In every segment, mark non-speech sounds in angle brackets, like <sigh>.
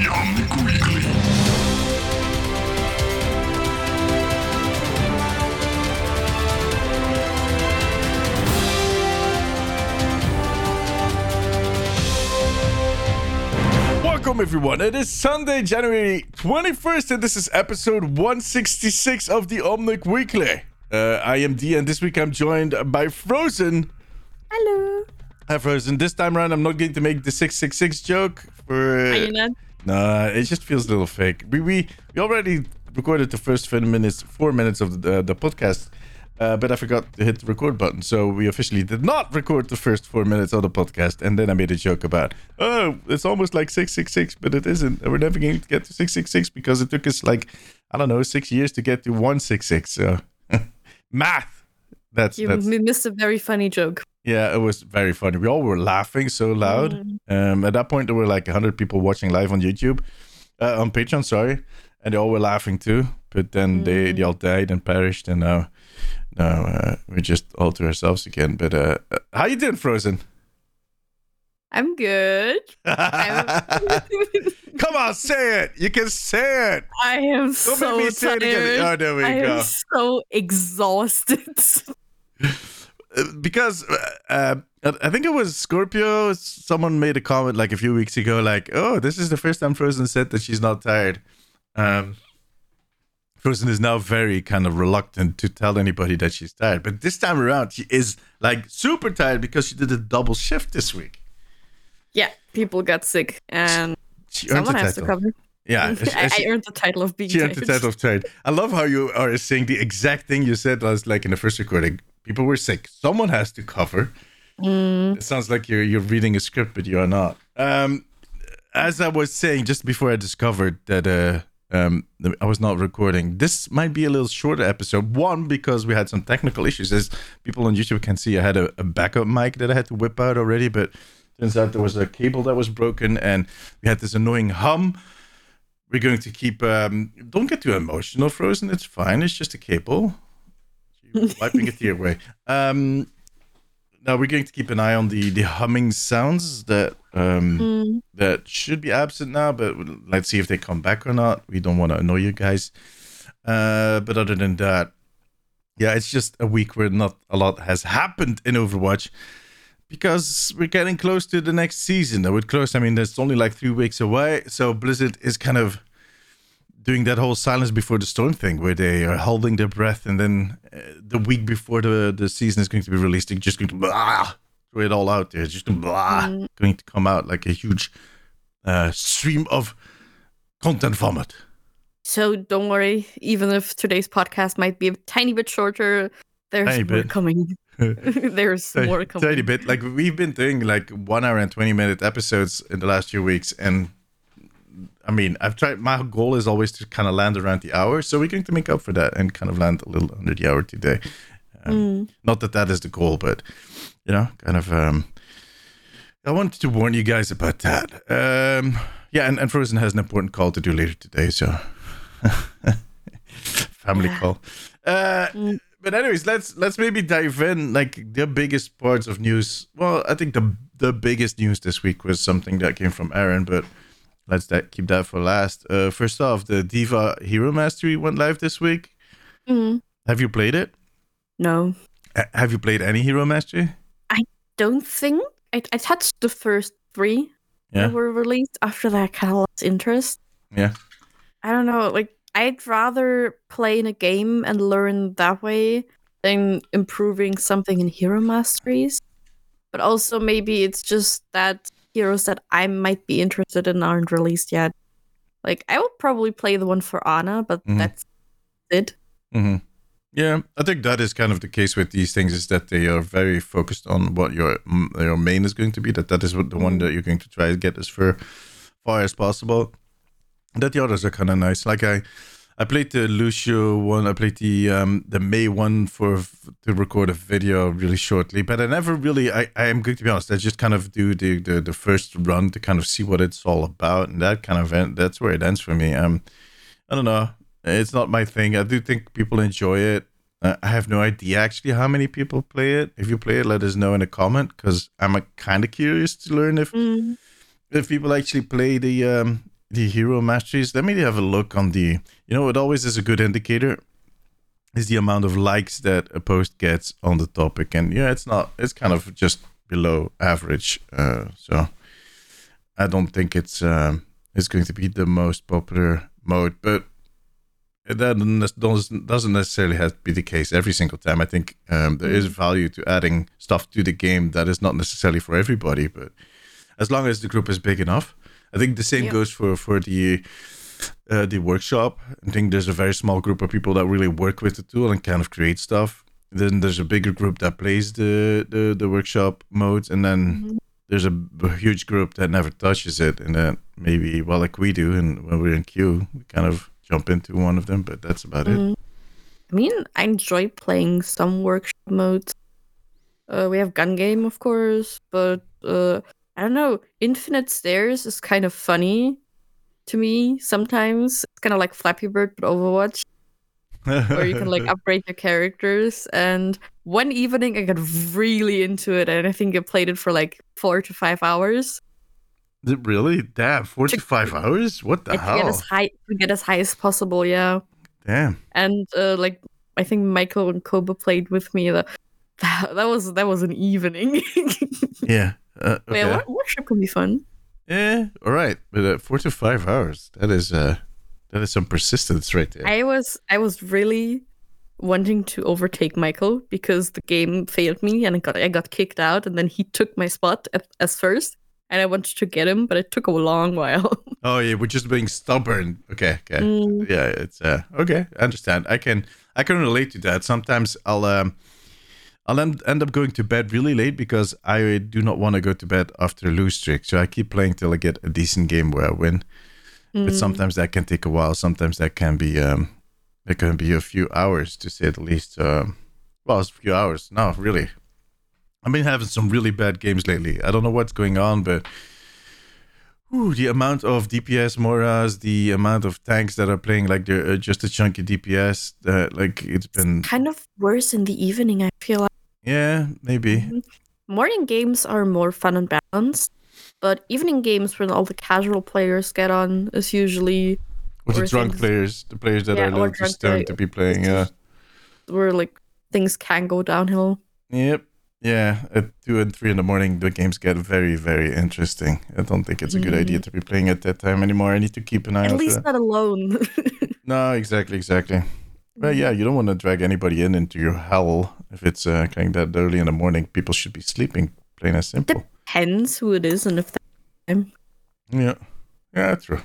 The Omnic Weekly. Welcome, everyone. It is Sunday, January 21st, and this is episode 166 of the Omnic Weekly. Uh, I am D, and this week I'm joined by Frozen. Hello. Hi, Frozen. This time around, I'm not going to make the 666 joke. For Are you not? Nah, it just feels a little fake. We we, we already recorded the first four minutes, four minutes of the the podcast, uh, but I forgot to hit the record button, so we officially did not record the first four minutes of the podcast. And then I made a joke about, oh, it's almost like six six six, but it isn't. We're never going to get to six six six because it took us like I don't know six years to get to one six six. So <laughs> math. That's You that's missed a very funny joke. Yeah, it was very funny. We all were laughing so loud. Um, at that point, there were like 100 people watching live on YouTube, uh, on Patreon, sorry. And they all were laughing too. But then they, they all died and perished. And now, now uh, we're just all to ourselves again. But uh, how you doing, Frozen? I'm good. <laughs> I'm- Come on, say it. You can say it. I am Don't so make me say it tired. Oh, there we I go. am so exhausted. <laughs> Because uh, uh, I think it was Scorpio. Someone made a comment like a few weeks ago, like, "Oh, this is the first time Frozen said that she's not tired." Um, Frozen is now very kind of reluctant to tell anybody that she's tired, but this time around, she is like super tired because she did a double shift this week. yeah, people got sick, and She earned someone has to cover. Yeah, <laughs> I, she- I earned the title of being she earned the tired. title of tired. I love how you are saying the exact thing you said last, like in the first recording. People were sick. Someone has to cover. Mm. It sounds like you're you're reading a script, but you are not. Um, as I was saying just before I discovered that uh, um, I was not recording, this might be a little shorter episode. One because we had some technical issues. As people on YouTube can see, I had a, a backup mic that I had to whip out already, but turns out there was a cable that was broken, and we had this annoying hum. We're going to keep. Um, don't get too emotional, Frozen. It's fine. It's just a cable. Wiping a tear away. Um, now we're going to keep an eye on the the humming sounds that um Mm. that should be absent now, but let's see if they come back or not. We don't want to annoy you guys. Uh, but other than that, yeah, it's just a week where not a lot has happened in Overwatch because we're getting close to the next season. I would close. I mean, that's only like three weeks away, so Blizzard is kind of doing that whole silence before the storm thing where they are holding their breath and then uh, the week before the, the season is going to be released they're just going to blah, throw it all out there just blah, going to come out like a huge uh, stream of content vomit So don't worry, even if today's podcast might be a tiny bit shorter, there's Tiny more bit. coming. <laughs> <laughs> there's more coming. tiny bit like we've been doing like one hour and 20 minute episodes in the last few weeks and I mean, I've tried. My goal is always to kind of land around the hour, so we're going to make up for that and kind of land a little under the hour today. Um, Not that that is the goal, but you know, kind of. Um, I wanted to warn you guys about that. Um, yeah, and, and Frozen has an important call to do later today, so <laughs> family call. Uh, But anyways, let's let's maybe dive in. Like the biggest parts of news. Well, I think the the biggest news this week was something that came from Aaron, but let's that keep that for last. Uh, first off, the D.Va Hero Mastery went live this week. Mm. Have you played it? No, Uh, have you played any Hero Mastery? I don't think I, I touched the first three Yeah. that were released. After that, I kind of lost interest. Yeah. I don't know. Like, I'd rather play in a game and learn that way than improving something in hero masteries. But also, maybe it's just that heroes that I might be interested in aren't released yet. Like, I will probably play the one for Ana, but Mhm. that's it. Mm-hmm. Yeah, I think that is kind of the case with these things is that they are very focused on what your your main is going to be. That that is what the one that you're going to try to get as far far as possible. That the others are kind of nice. Like I, I played the Lucio one. I played the um the Mei one for to record a video really shortly. But I never really. I I am going to be honest. I just kind of do the the, the first run to kind of see what it's all about, and that kind of end, that's where it ends for me. Um, I don't know. It's not my thing. I do think people enjoy it. Uh, I have no idea actually how many people play it. If you play it, let us know in a comment because I'm kind of curious to learn if Mm. if people actually play the um the hero masteries. Let me have a look on the. You know, it always is a good indicator. Is the amount of likes that a post gets on the topic, and yeah, it's not. It's kind of just below average. Uh, so I don't think it's um, it's going to be the most popular mode, but that doesn't doesn't necessarily have to be the case every single time. I think um, there is value to adding stuff to the game that is not necessarily for everybody, but as long as the group is big enough, I think the same Yeah. goes for for the uh, the workshop. I think there's a very small group of people that really work with the tool and kind of create stuff. Then there's a bigger group that plays the the, the workshop modes, and then there's a huge group that never touches it, and then maybe well, like we do, and when we're in queue, we kind of jump into one of them, but that's about it. Mhm. I mean, I enjoy playing some workshop modes. Uh, we have gun game, of course, but uh, I don't know. Infinite Stairs is kind of funny to me sometimes. It's kind of like Flappy Bird, but Overwatch, where you can like <laughs> upgrade your characters. And one evening, I got really into it, and I think I played it for like four to five hours. Did- really? Damn, four to five hours? What the to get hell? as high, to get as high as possible, yeah. Damn. and uh, like I think Michael and Koba played with me. That <laughs> that, that was that was an evening. <laughs> Yeah. Uh, okay. Yeah, wor- worship can be fun. Yeah. All right, but uh, four to five hours. That is uh, that is some persistence right there. I was I was really wanting to overtake Michael because the game failed me and I got I got kicked out and then he took my spot at, as first and I wanted to get him but it took a long while. <laughs> oh yeah, we're just being stubborn. Okay. Okay. Mm. Yeah. It's uh, okay. I understand. I can I can relate to that. Sometimes I'll um. I'll end, end up going to bed really late because I do not want to go to bed after a lose streak. So I keep playing till I get a decent game where I win. but Mm. sometimes that can take a while. Sometimes that can be um, it can be a few hours to say the least. Um, well, it's a few hours. No, really. I've been having some really bad games lately. I don't know what's going on, but ooh, the amount of DPS Moiras, the amount of tanks that are playing like they're uh, just a chunky DPS, that like it's been kind of worse in the evening. I feel like yeah maybe morning games are more fun and balanced, but evening games when all the casual players get on is usually with the drunk things- players, the players that Yeah, are or little stoned to be playing. Yeah. where like things can go downhill. Yep. Yeah, at two and three in the morning, the games get very, very interesting. I don't think it's a good idea to be playing at that time anymore. I need to keep an eye At least that. not alone. <laughs> No, exactly, exactly. Well, yeah, you don't want to drag anybody in into your hell if it's uh, kind that early in the morning. People should be sleeping, plain and simple. Depends who it is and if they Yeah, yeah, true.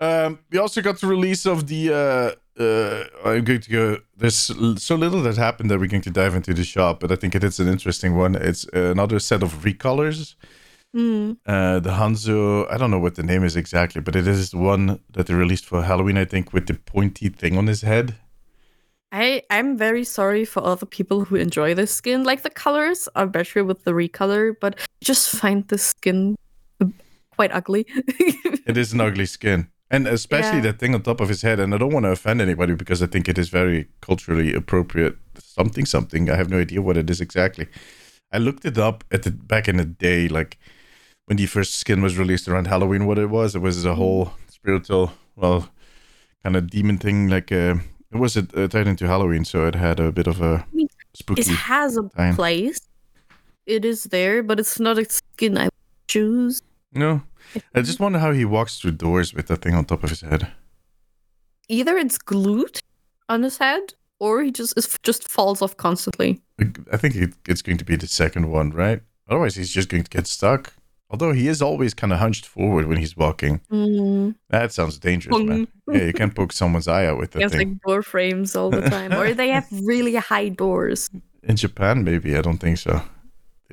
Um, we also got the release of the. Uh, uh, I'm going to go. There's so little that happened that we're going to dive into the shop, but I think it is an interesting one. It's another set of recolors. Hmm. Uh, the Hanzo, I don't know what the name is exactly, but it is the one that they released for Halloween, I think, with the pointy thing on his head. I I'm very sorry for all the people who enjoy this skin. Like the colors are better with the recolor, but just find the skin quite ugly. <laughs> It is an ugly skin. And especially Yeah. that thing on top of his head. And I don't want to offend anybody because I think it is very culturally appropriate. Something, something. I have no idea what it is exactly. I looked it up at the back in the day, like when the first skin was released around Halloween. What it was, it was a whole spiritual, well, kind of demon thing. Like uh, it was uh, tied into Halloween, so it had a bit of a spooky. it has a time. place. It is there, but it's not a skin I choose. No, I just wonder how he walks through doors with that thing on top of his head. Either it's glued on his head, or he just is, just falls off constantly. I think it, it's going to be the second one, right? Otherwise, he's just going to get stuck. Although he is always kind of hunched forward when he's walking. Mm. That sounds dangerous, man. Yeah, you can poke someone's eye out with He that has thing. like door frames all the time, or they have <laughs> really high doors. In Japan, maybe I don't think so.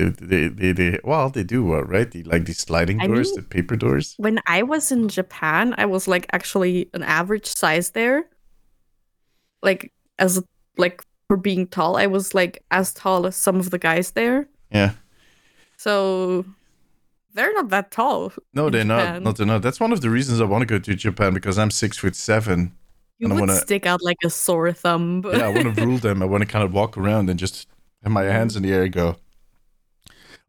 They, they, they, they well, they do, uh, right? The, like the sliding I doors, mean- the paper doors. when I was in Japan, I was like actually an average size there. Like as like for being tall, I was like as tall as some of the guys there. Yeah. So they're not that tall. No, they're not. Japan. Not they're not. That's one of the reasons I want to go to Japan because I'm six foot seven. You And I would wanna- stick out like a sore thumb. Yeah, I want to rule them. I want to kind of walk around and just have my hands in the air and go,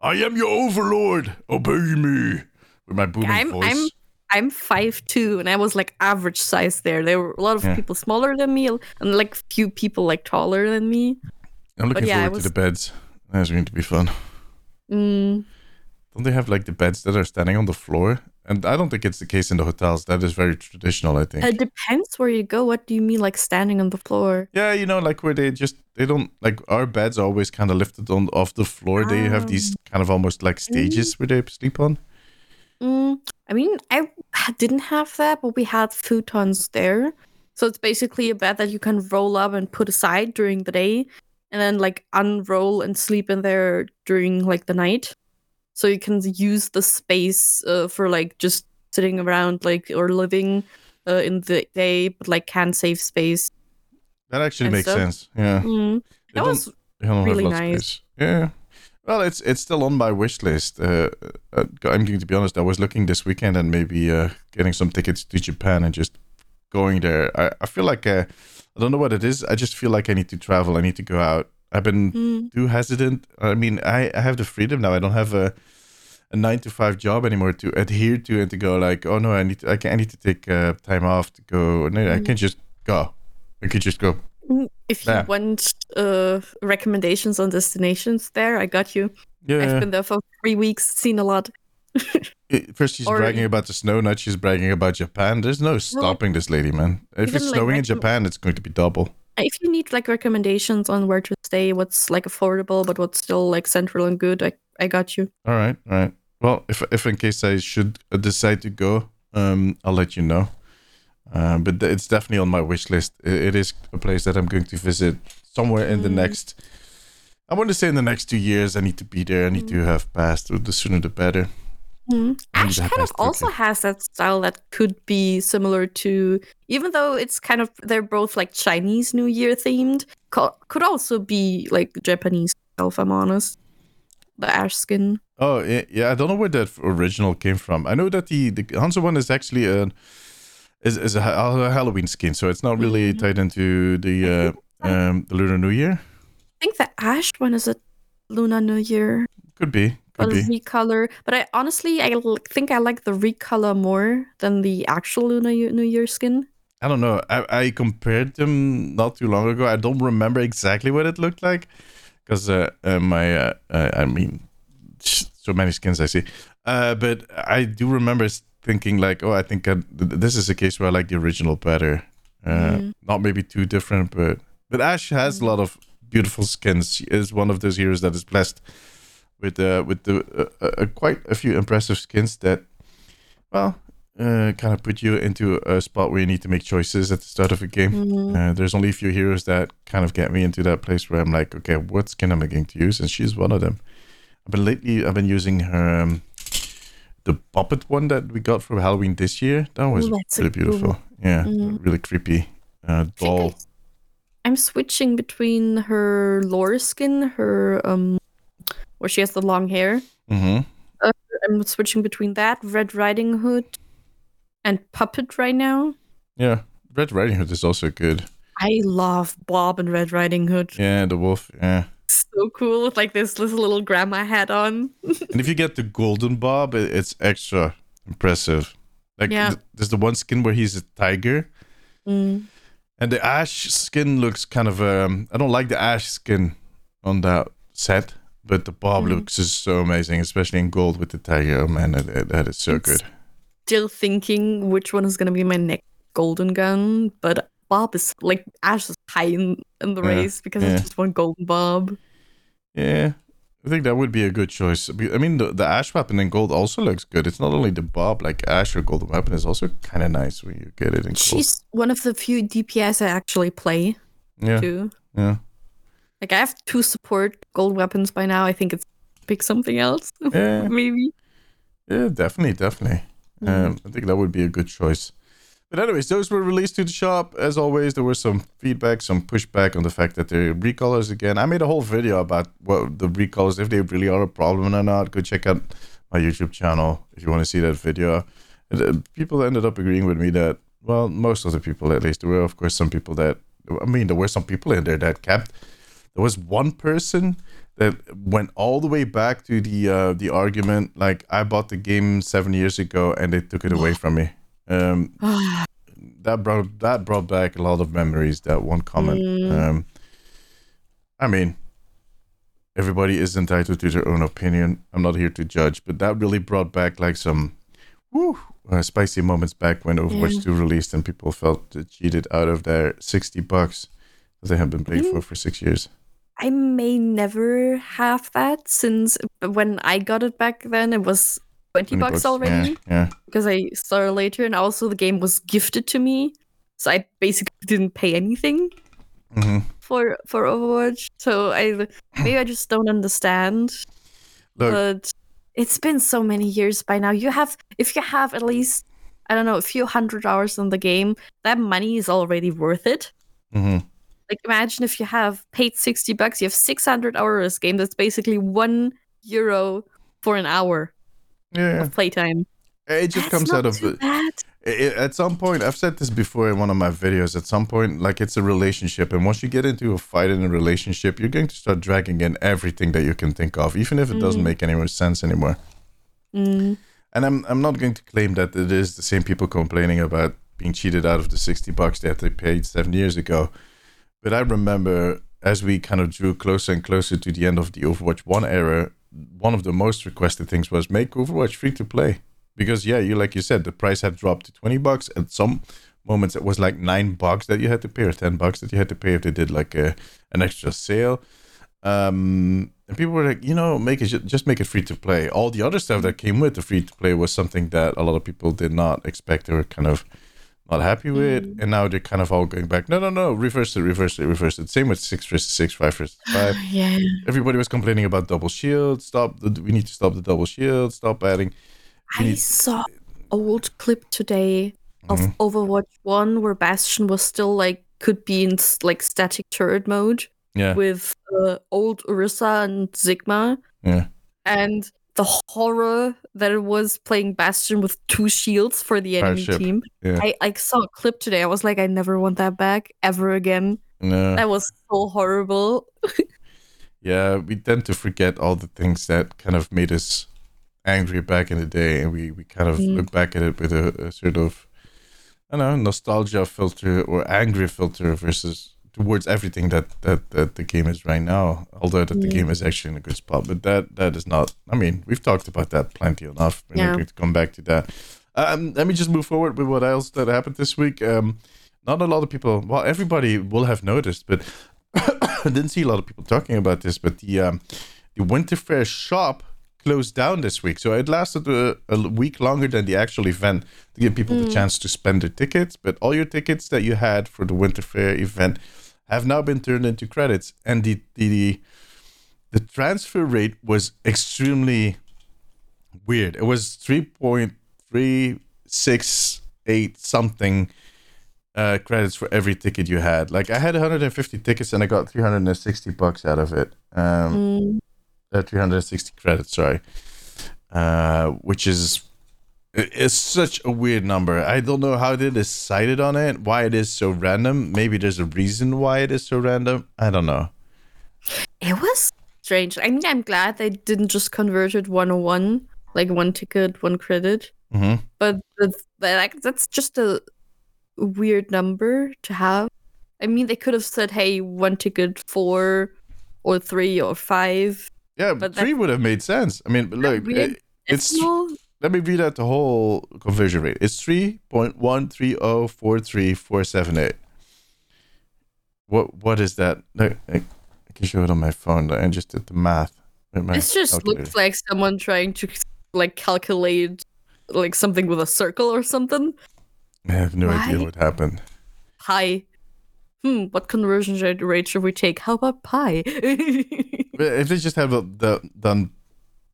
I am your overlord. Obey me. With my booming I'm voice. I'm I'm five two, and I was like average size there. There were a lot of Yeah. people smaller than me, and like few people like taller than me. I'm looking yeah, forward was- to the beds. That's going to be fun. Mm, Don't they have like the beds that are standing on the floor? And I don't think it's the case in the hotels. That is very traditional, I think. it depends where you go. What do you mean, like standing on the floor? yeah, you know, like where they just they don't like our beds are always kind of lifted on off the floor. They have these kind of almost like stages where they sleep on. Mm, I mean, I didn't have that, but we had futons there. So it's basically a bed that you can roll up and put aside during the day, and then like unroll and sleep in there during like the night. So you can use the space uh, for like just sitting around, like or living uh, in the day, but like can save space. That actually makes so- sense. Yeah, Mm, They that was they don't have really nice. Yeah. Well, it's it's still on my wish list. Uh, uh, I'm going to be honest. I was looking this weekend and maybe uh, getting some tickets to Japan and just going there. I, I feel like uh, I don't know what it is. I just feel like I need to travel. I need to go out. I've been mm, too hesitant. I mean, I, I have the freedom now. I don't have a a nine to five job anymore to adhere to and to go like, oh no, I need to, I, can, I need to take uh, time off to go. No, I Mm. can't just go. I could just go. if you Yeah. want uh, recommendations on destinations there, I got you. Yeah, I've been there for three weeks, seen a lot. <laughs> First, she's Or- bragging about the snow. Now she's bragging about Japan. There's no stopping this lady, man. If it's like, snowing in Japan, it's going to be double. If you need like recommendations on where to stay, what's like affordable but what's still like central and good, I I got you. All right, all right. Well, if if in case I should uh, decide to go, um, I'll let you know. Uh, but it's definitely on my wish list. I- it is a place that I'm going to visit somewhere in the Mm. next. I want to say in the next two years. I need to be there. I need to have passed. The sooner the better. Mm. Need Ashe kind of also has that style that could be similar to, even though it's kind of they're both like Chinese New Year themed, co- could also be like Japanese. style, If I'm honest, the Ashe skin. Oh yeah. I don't know where that original came from. I know that the the Hanzo one is actually a is is a, a Halloween skin, so it's not really Mhm. tied into the uh, um the Lunar New Year. I think the Ashe one is a Lunar New Year. Could be, recolor. But I honestly, I l- think I like the recolor more than the actual Luna Ye- New Year skin. I don't know. I, I compared them not too long ago. I don't remember exactly what it looked like because uh, uh, my uh, uh, I mean, so many skins I see. Uh, but I do remember thinking like, oh, I think I, th- this is a case where I like the original better. Uh, Mm. Not maybe too different, but but Ashe has a lot of beautiful skins. She is one of those heroes that is blessed with uh, with the uh, uh, quite a few impressive skins that, well, uh, kind of put you into a spot where you need to make choices at the start of a game. Mhm. Uh, there's only a few heroes that kind of get me into that place where I'm like, okay, what skin am I going to use? And she's one of them. But lately, I've been using her, um, the puppet one that we got for Halloween this year. That was Ooh, really cool beautiful. Yeah, Mhm. really creepy uh, I doll. I- I'm switching between her lore skin, her um, where she has the long hair. hmm I'm switching between that Red Riding Hood and Puppet right now. Yeah, Red Riding Hood is also good. I love Bob and Red Riding Hood. Yeah, the wolf. Yeah, So cool with like this little, little grandma hat on. <laughs> and if you get the golden bob, it, it's extra impressive. Like Yeah. th- there's the one skin where he's a tiger, Mm. and the Ashe skin looks kind of. Um, I don't like the Ashe skin on that set, but the bob Mhm. looks is so amazing, especially in gold with the tiger. Oh man, that, that- is so It's- good. Still thinking which one is gonna be my next golden gun, but Bob is like Ashe is high in, in the Yeah, race because yeah. it's just one golden Bob. Yeah, I think that would be a good choice. I mean, the, the Ashe weapon in gold also looks good. It's not only the bob, like Ashe or golden weapon is also kind of nice when you get it in gold. She's one of the few DPS I actually play yeah, too. yeah, Like I have two support gold weapons by now. I think it's pick something else, <laughs> yeah, maybe. yeah. Definitely, definitely. Mm. Um, I think that would be a good choice. But anyways, those were released to the shop. As always, there was some feedback, some pushback on the fact that they're recolors again. I made a whole video about what the recolors, if they really are a problem or not. Go check out my YouTube channel if you want to see that video. And, uh, people ended up agreeing with me that, well, most of the people at least, there were of course some people that, I mean, there were some people in there that kept. There was one person that went all the way back to the uh, the argument like I bought the game seven years ago and they took it away from me. Um, <sighs> that brought that brought back a lot of memories. That one comment. Mm. Um, I mean, everybody is entitled to their own opinion. I'm not here to judge, but that really brought back like some woo, uh, spicy moments back when Overwatch Yeah. 2 released and people felt cheated out of their 60 bucks that they have been playing for for six years. I may never have that since when I got it back then it was 20, 20 bucks, already Yeah, yeah. because I started later and also the game was gifted to me. So I basically didn't pay anything hmm for for Overwatch. So I <sighs> maybe I just don't understand. Look, But it's been so many years by now. You have if you have at least I don't know, a few hundred hours in the game, that money is already worth it. mhm. Like imagine if you have paid 60 bucks, you have 600 hours game. That's basically 1 euro for an hour yeah, of playtime. it just That's comes out of too the. bad. I- at some point i've said this before in one of my videos at some point like it's a relationship and once you get into a fight in a relationship you're going to start dragging in everything that you can think of even if it doesn't make any more sense anymore Mm, and i'm i'm not going to claim that it is the same people complaining about being cheated out of the 60 bucks that they paid seven years ago but i remember as we kind of drew closer and closer to the end of the overwatch 1 era one of the most requested things was make overwatch free to play. Because yeah you like you said the price had dropped to 20 bucks. At some moments it was like 9 bucks that you had to pay or 10 bucks that you had to pay if they did like a, an extra sale. Um and people were like you know make it just make it free to play. All the other stuff that came with the free to play was something that a lot of people did not expect were kind of not happy with and now they're kind of all going back. No no no reverse it reverse it reverse it. Same with 6 versus 6 5 versus <sighs> 5 yeah. everybody was complaining about double shield. Stop the, we need to stop the double shield. Stop adding we I need- saw old clip today of Mhm. Overwatch 1 where Bastion was still like could be in like static turret mode yeah. with uh, old Orisa and Sigma yeah. And the horror that it was playing Bastion with two shields for the enemy team. Yeah. I like saw a clip today. I was like, I never want that back ever again. no That was so horrible. <laughs> yeah we tend to forget all the things that kind of made us angry back in the day and we, we kind of Mm. look back at it with a, a sort of i don't know nostalgia filter or angry filter versus towards everything that that, that the game is right now although that the game is actually in a good spot but that that is not i mean we've talked about that plenty enough. We're Yeah. going to come back to that. Um, let me just move forward with what else that happened this week. Um, not a lot of people well everybody will have noticed but <coughs> I didn't see a lot of people talking about this, but the um, the Winter Fair shop closed down this week, so it lasted a, a week longer than the actual event to give people the chance to spend their tickets. But all your tickets that you had for the Winter Fair event have now been turned into credits, and the the the transfer rate was extremely weird. It was three point three six eight something uh, credits for every ticket you had. Like I had 150 tickets and I got 360 bucks out of it. Um, Mm, uh, 360 credits, sorry. Uh, which is it's such a weird number. I don't know how they decided on it, why it is so random. Maybe there's a reason why it is so random. I don't know. It was strange. I mean, I'm glad they didn't just convert it 101, like one ticket, one credit. hmm But that's, like, that's just a weird number to have. I mean, they could have said, hey, one ticket, four or three or five. Yeah, But three would have made sense. I mean, but look, it's decimal? Let me read out the whole conversion rate. It's three point one three zero four three four seven eight. What what is that? Look, I, I can show it on my phone. I just did the math. It just looks like someone trying to like calculate like something with a circle or something. I have no idea what happened. Pi. Hmm, what conversion rate- rate should we take? How about pi? <laughs> If they just have a, the, done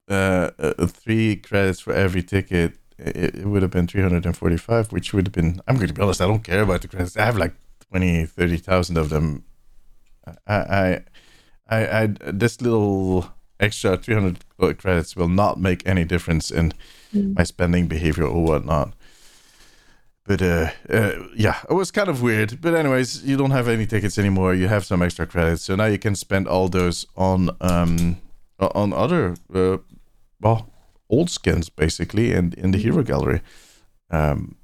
uh, uh, three credits for every ticket, it, it would have been 345, which would have been, I'm going to be honest, I don't care about the credits. I have like 20, 30,000 of them. I, I, I, I, this little extra 300 credits will not make any difference in Mm. my spending behavior or whatnot. but uh, uh, yeah, it was kind of weird. But anyways, you don't have any tickets anymore. You have some extra credits, so now you can spend all those on um on other uh, well old skins basically, and in the hero gallery. Um,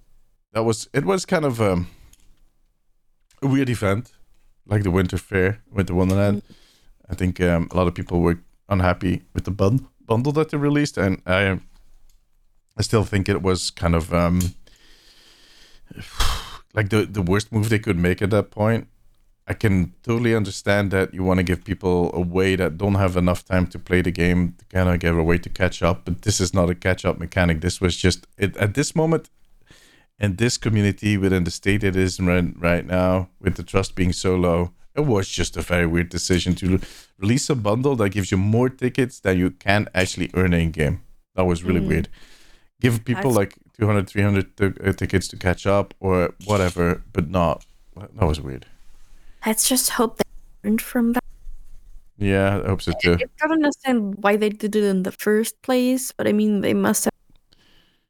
that was it was kind of um, a weird event, like the Winter Fair, Winter Wonderland. I think um, a lot of people were unhappy with the bun- bundle that they released, and I I still think it was kind of um, <sighs> like the the worst move they could make at that point. I can totally understand that you want to give people a way that don't have enough time to play the game to kind of give a way to catch up, but this is not a catch up mechanic. This was just it at this moment and this community within the state it is right, right now with the trust being so low it was just a very weird decision to release a bundle that gives you more tickets than you can actually earn in game that was really mm. weird give people That's... like 200 300 t- uh, tickets to catch up or whatever but not that was weird let's just hope they learned from that yeah i hope so too i don't understand why they did it in the first place but i mean they must have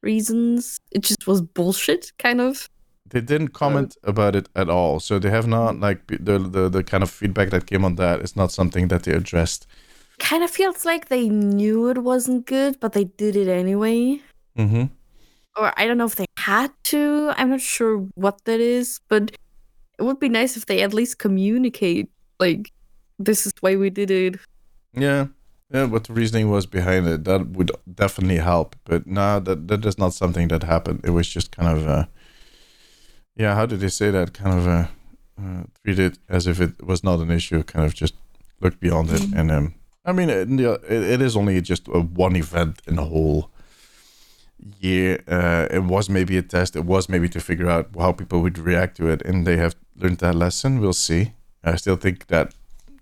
reasons. It just was bullshit, kind of. They didn't comment about it at all, so they have not like the, the the kind of feedback that came on that is not something that they addressed. Kind of feels like they knew it wasn't good, but they did it anyway. Mm-hmm. Or I don't know if they had to. I'm not sure what that is, but it would be nice if they at least communicate like this is why we did it. Yeah, yeah, what the reasoning was behind it, that would definitely help. But no, that that is not something that happened. It was just kind of, uh, yeah, how did they say that? Kind of uh, uh, treat it as if it was not an issue. Kind of just look beyond it. And um, I mean, it, it is only just a one event in a whole year. Uh, it was maybe a test. It was maybe to figure out how people would react to it, and they have learned that lesson. We'll see. I still think that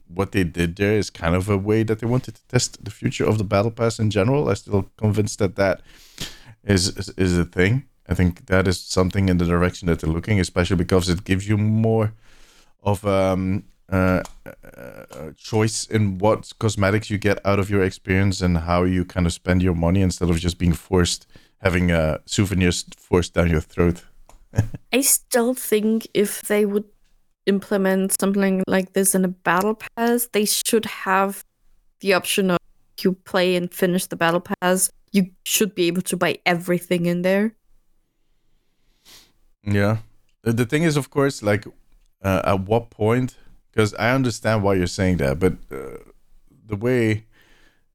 what they did there is kind of a way that they wanted to test the future of the battle pass in general. I'm still convinced that that is is, is a thing. I think that is something in the direction that they're looking, especially because it gives you more of um, uh, uh, choice in what cosmetics you get out of your experience and how you kind of spend your money instead of just being forced having uh, souvenirs forced down your throat. I still think if they would implement something like this in a battle pass, they should have the option of you play and finish the battle pass. You should be able to buy everything in there. Yeah. The thing is, of course, like uh, at what point? Because I understand why you're saying that, but uh, the way,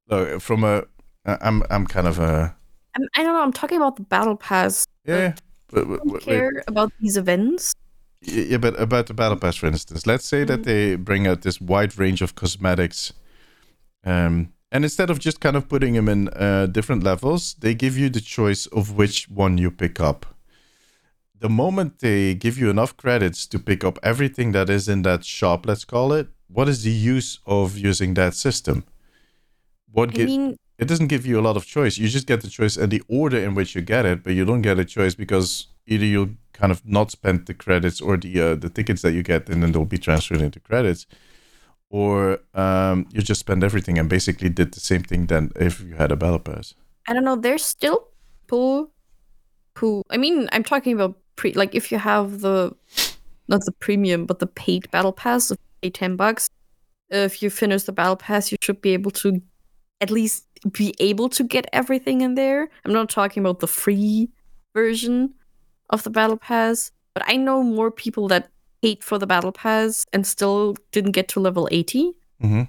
look, from a, I'm, I'm kind of a. I'm, I don't know. I'm talking about the battle pass. Yeah. But, but, care about these events. Yeah, but about the battle pass, for instance, let's say mm-hmm. that they bring out this wide range of cosmetics, um, and instead of just kind of putting them in uh, different levels, they give you the choice of which one you pick up. The moment they give you enough credits to pick up everything that is in that shop, let's call it, what is the use of using that system? What I mean, it doesn't give you a lot of choice. You just get the choice and the order in which you get it, but you don't get a choice because either you'll kind of not spend the credits or the uh, the tickets that you get, and then they'll be transferred into credits, or um, you just spend everything and basically did the same thing than if you had a battle pass. I don't know. There's still people who I mean, I'm talking about pre like if you have the not the premium but the paid battle pass, pay ten bucks. If you finish the battle pass, you should be able to at least be able to get everything in there. I'm not talking about the free version of the battle pass, but I know more people that paid for the battle pass and still didn't get to level 80 mm-hmm.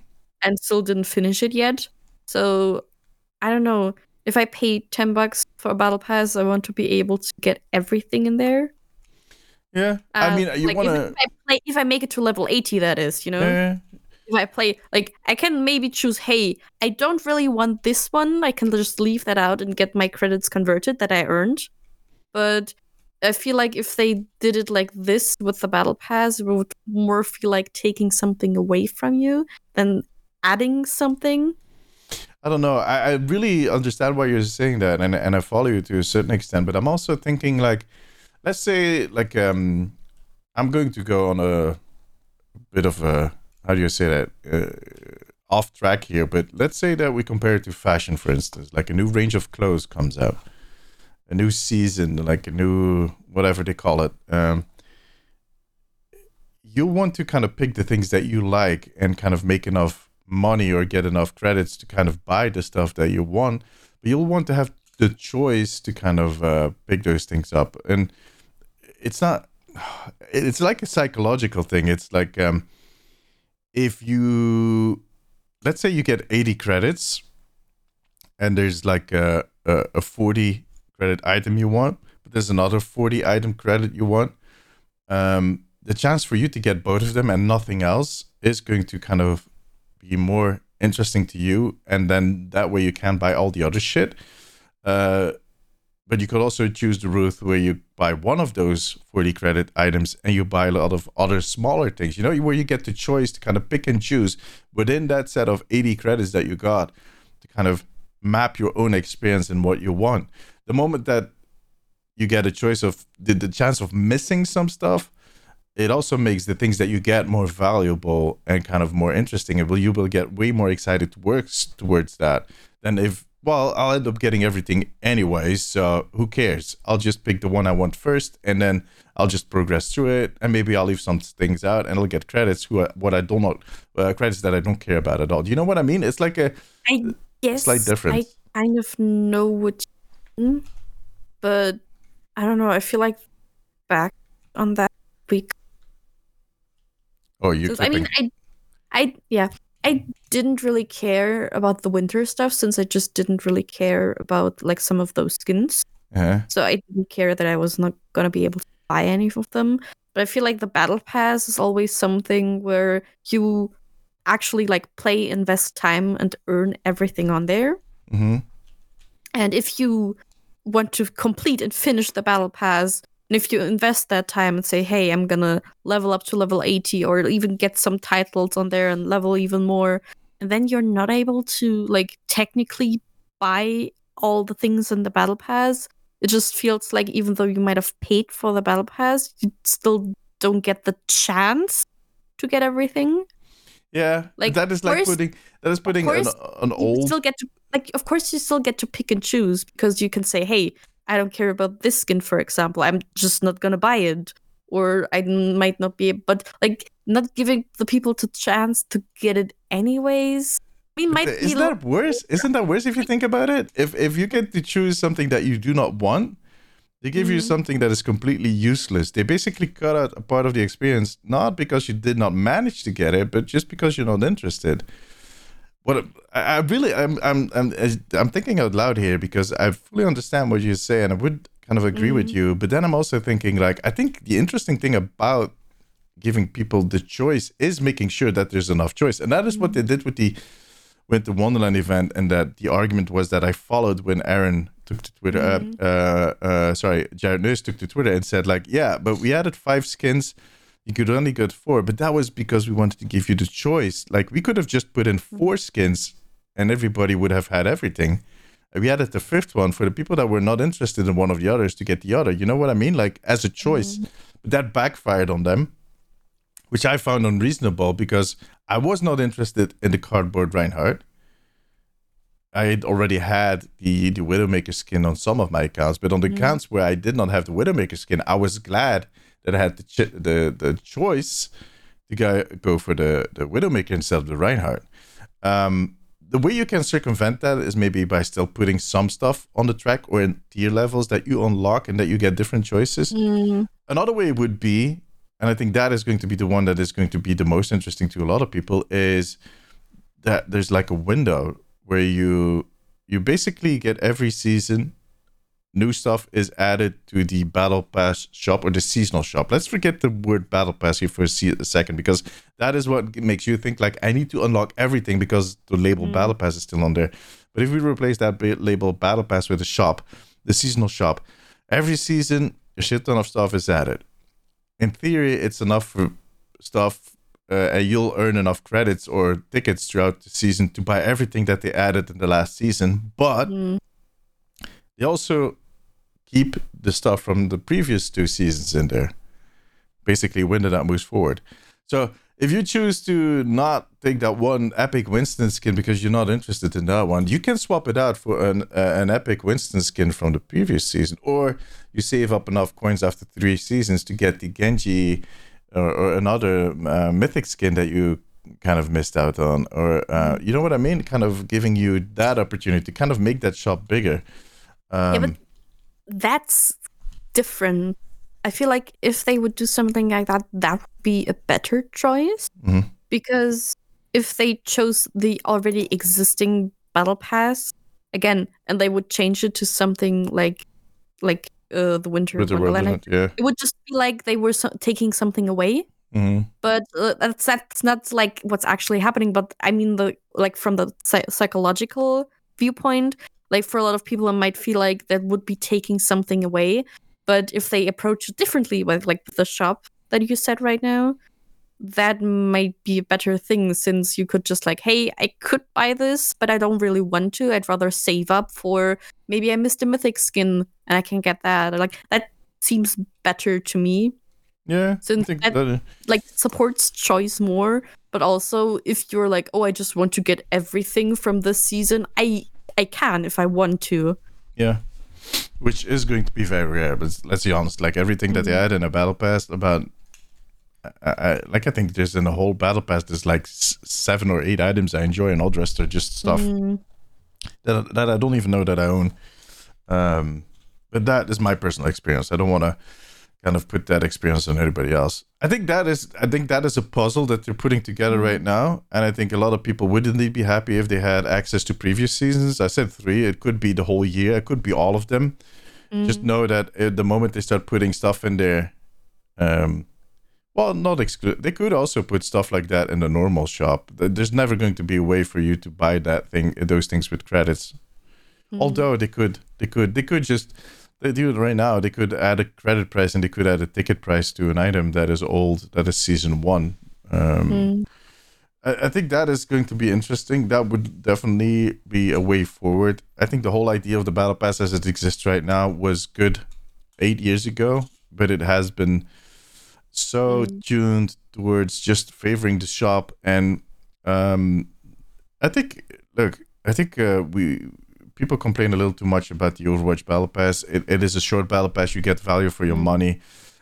and still didn't finish it yet. So I don't know. If I pay 10 bucks for a battle pass, I want to be able to get everything in there. Yeah. I uh, mean, you like want to. If, if, I make it to level 80, that is, you know? Yeah. If I play, like, I can maybe choose, hey, I don't really want this one. I can just leave that out and get my credits converted that I earned. But I feel like if they did it like this with the battle pass, it would more feel like taking something away from you than adding something. I don't know. I, I really understand why you're saying that, and and I follow you to a certain extent. But I'm also thinking like, let's say like um, I'm going to go on a bit of a how do you say that uh, off track here. But let's say that we compare it to fashion, for instance. Like a new range of clothes comes out a new season, like a new whatever they call it. Um, you want to kind of pick the things that you like and kind of make enough money or get enough credits to kind of buy the stuff that you want. But you'll want to have the choice to kind of uh, pick those things up. And it's not, <sighs> it's like a psychological thing. It's like um, if you, let's say you get 80 credits and there's like a, a, a 40 credit item you want, but there's another 40 item credit you want. Um, the chance for you to get both of them and nothing else is going to kind of be more interesting to you and then that way you can buy all the other shit uh, but you could also choose the route where you buy one of those 40 credit items and you buy a lot of other smaller things you know where you get the choice to kind of pick and choose within that set of 80 credits that you got to kind of map your own experience and what you want the moment that you get a choice of the, the chance of missing some stuff it also makes the things that you get more valuable and kind of more interesting. And will you will get way more excited to work towards that than if well, I'll end up getting everything anyways. So who cares? I'll just pick the one I want first, and then I'll just progress through it, and maybe I'll leave some things out, and I'll get credits who what I do not uh, credits that I don't care about at all. Do you know what I mean? It's like a I guess slight difference. I kind of know what, mean, but I don't know. I feel like back on that week Oh, you. I mean, I, I yeah, I didn't really care about the winter stuff since I just didn't really care about like some of those skins. Uh-huh. So I didn't care that I was not gonna be able to buy any of them. But I feel like the battle pass is always something where you actually like play, invest time, and earn everything on there. Mm-hmm. And if you want to complete and finish the battle pass, and if you invest that time and say, hey, I'm gonna level up to level 80 or even get some titles on there and level even more, and then you're not able to like technically buy all the things in the battle pass, it just feels like even though you might have paid for the battle pass, you still don't get the chance to get everything. Yeah, like that is like course, putting that is putting an, an old. still get to like, of course, you still get to pick and choose because you can say, "Hey, I don't care about this skin, for example. I'm just not gonna buy it, or I might not be. But like, not giving the people the chance to get it anyways. I mean, might isn't that worse? Isn't that worse if you think about it? If if you get to choose something that you do not want, they give mm-hmm. you something that is completely useless. They basically cut out a part of the experience, not because you did not manage to get it, but just because you're not interested what I really I'm I'm I'm I'm thinking out loud here because I fully understand what you say and I would kind of agree mm-hmm. with you. But then I'm also thinking like I think the interesting thing about giving people the choice is making sure that there's enough choice, and that is what they did with the with the Wonderland event. And that the argument was that I followed when Aaron took to Twitter. Uh, mm-hmm. Uh, uh, uh, sorry, Jared Neuss took to Twitter and said like, yeah, but we added five skins you could only get four, but that was because we wanted to give you the choice. Like we could have just put in four skins and everybody would have had everything. We added the fifth one for the people that were not interested in one of the others to get the other. You know what I mean? Like as a choice. Mm-hmm. But that backfired on them, which I found unreasonable because I was not interested in the cardboard Reinhardt. I had already had the the Widowmaker skin on some of my accounts, but on the mm-hmm. accounts where I did not have the Widowmaker skin, I was glad that had the ch- the the choice to go go for the the Widowmaker instead of the Reinhardt. Um, the way you can circumvent that is maybe by still putting some stuff on the track or in tier levels that you unlock and that you get different choices. Mm. Another way would be, and I think that is going to be the one that is going to be the most interesting to a lot of people, is that there's like a window where you you basically get every season new stuff is added to the battle pass shop or the seasonal shop. Let's forget the word battle pass here for a second because that is what makes you think like i need to unlock everything because the label mm. battle pass is still on there. But if we replace that label battle pass with a shop the seasonal shop every season a shit ton of stuff is added. In theory it's enough for stuff uh, and you'll earn enough credits or tickets throughout the season to buy everything that they added in the last season but mm they also keep the stuff from the previous two seasons in there. Basically, window that moves forward. So if you choose to not take that one epic Winston skin because you're not interested in that one, you can swap it out for an uh, an epic Winston skin from the previous season, or you save up enough coins after three seasons to get the Genji or, or another uh, mythic skin that you kind of missed out on, or uh, you know what I mean? Kind of giving you that opportunity to kind of make that shop bigger. Um, yeah, but that's different. I feel like if they would do something like that, that would be a better choice. Mhm. Because if they chose the already existing battle pass again, and they would change it to something like like uh, the Winter world Wonderland, yeah. it would just be like they were so- taking something away. hmm But uh, that's that's not like what's actually happening. But I mean the like from the psy- psychological viewpoint, like for a lot of people, it might feel like that would be taking something away. But if they approach it differently with like the shop that you said right now, that might be a better thing since you could just like, hey, I could buy this, but I don't really want to. I'd rather save up for maybe I missed a mythic skin and I can get that. Like that seems better to me Yeah, I Since that, like supports choice more but also if you're like oh i just want to get everything from this season i i can if i want to Yeah, which is going to be very rare. But let's be honest, like everything that they Mm-hmm. add in a battle pass, about I, I, like I think there's in the whole battle pass there's like s- seven or eight items I enjoy, and all the rest are just stuff Mm, that that I don't even know that I own. Um, but that is my personal experience. I don't want to kind of put that experience on anybody else. I think that is I think that is a puzzle that they're putting together Mm-hmm. right now, and I think a lot of people wouldn't they be happy if they had access to previous seasons. I said three. It could be the whole year. It could be all of them. mm. Just know that at the moment they start putting stuff in there, um, well, not exclude. They could also put stuff like that in the normal shop. There's never going to be a way for you to buy that thing, those things with credits. Mm. Although they could, they could, they could just. They do it right now. They could add a credit price and they could add a ticket price to an item that is old, that is season one. Um, Mm. I, I think that is going to be interesting. That would definitely be a way forward. I think the whole idea of the battle pass as it exists right now was good eight years ago, but it has been so Mm. tuned towards just favoring the shop. And um, I think, look, I think uh, we people complain a little too much about the Overwatch battle pass. It, it is a short battle pass. You get value for your Mm. money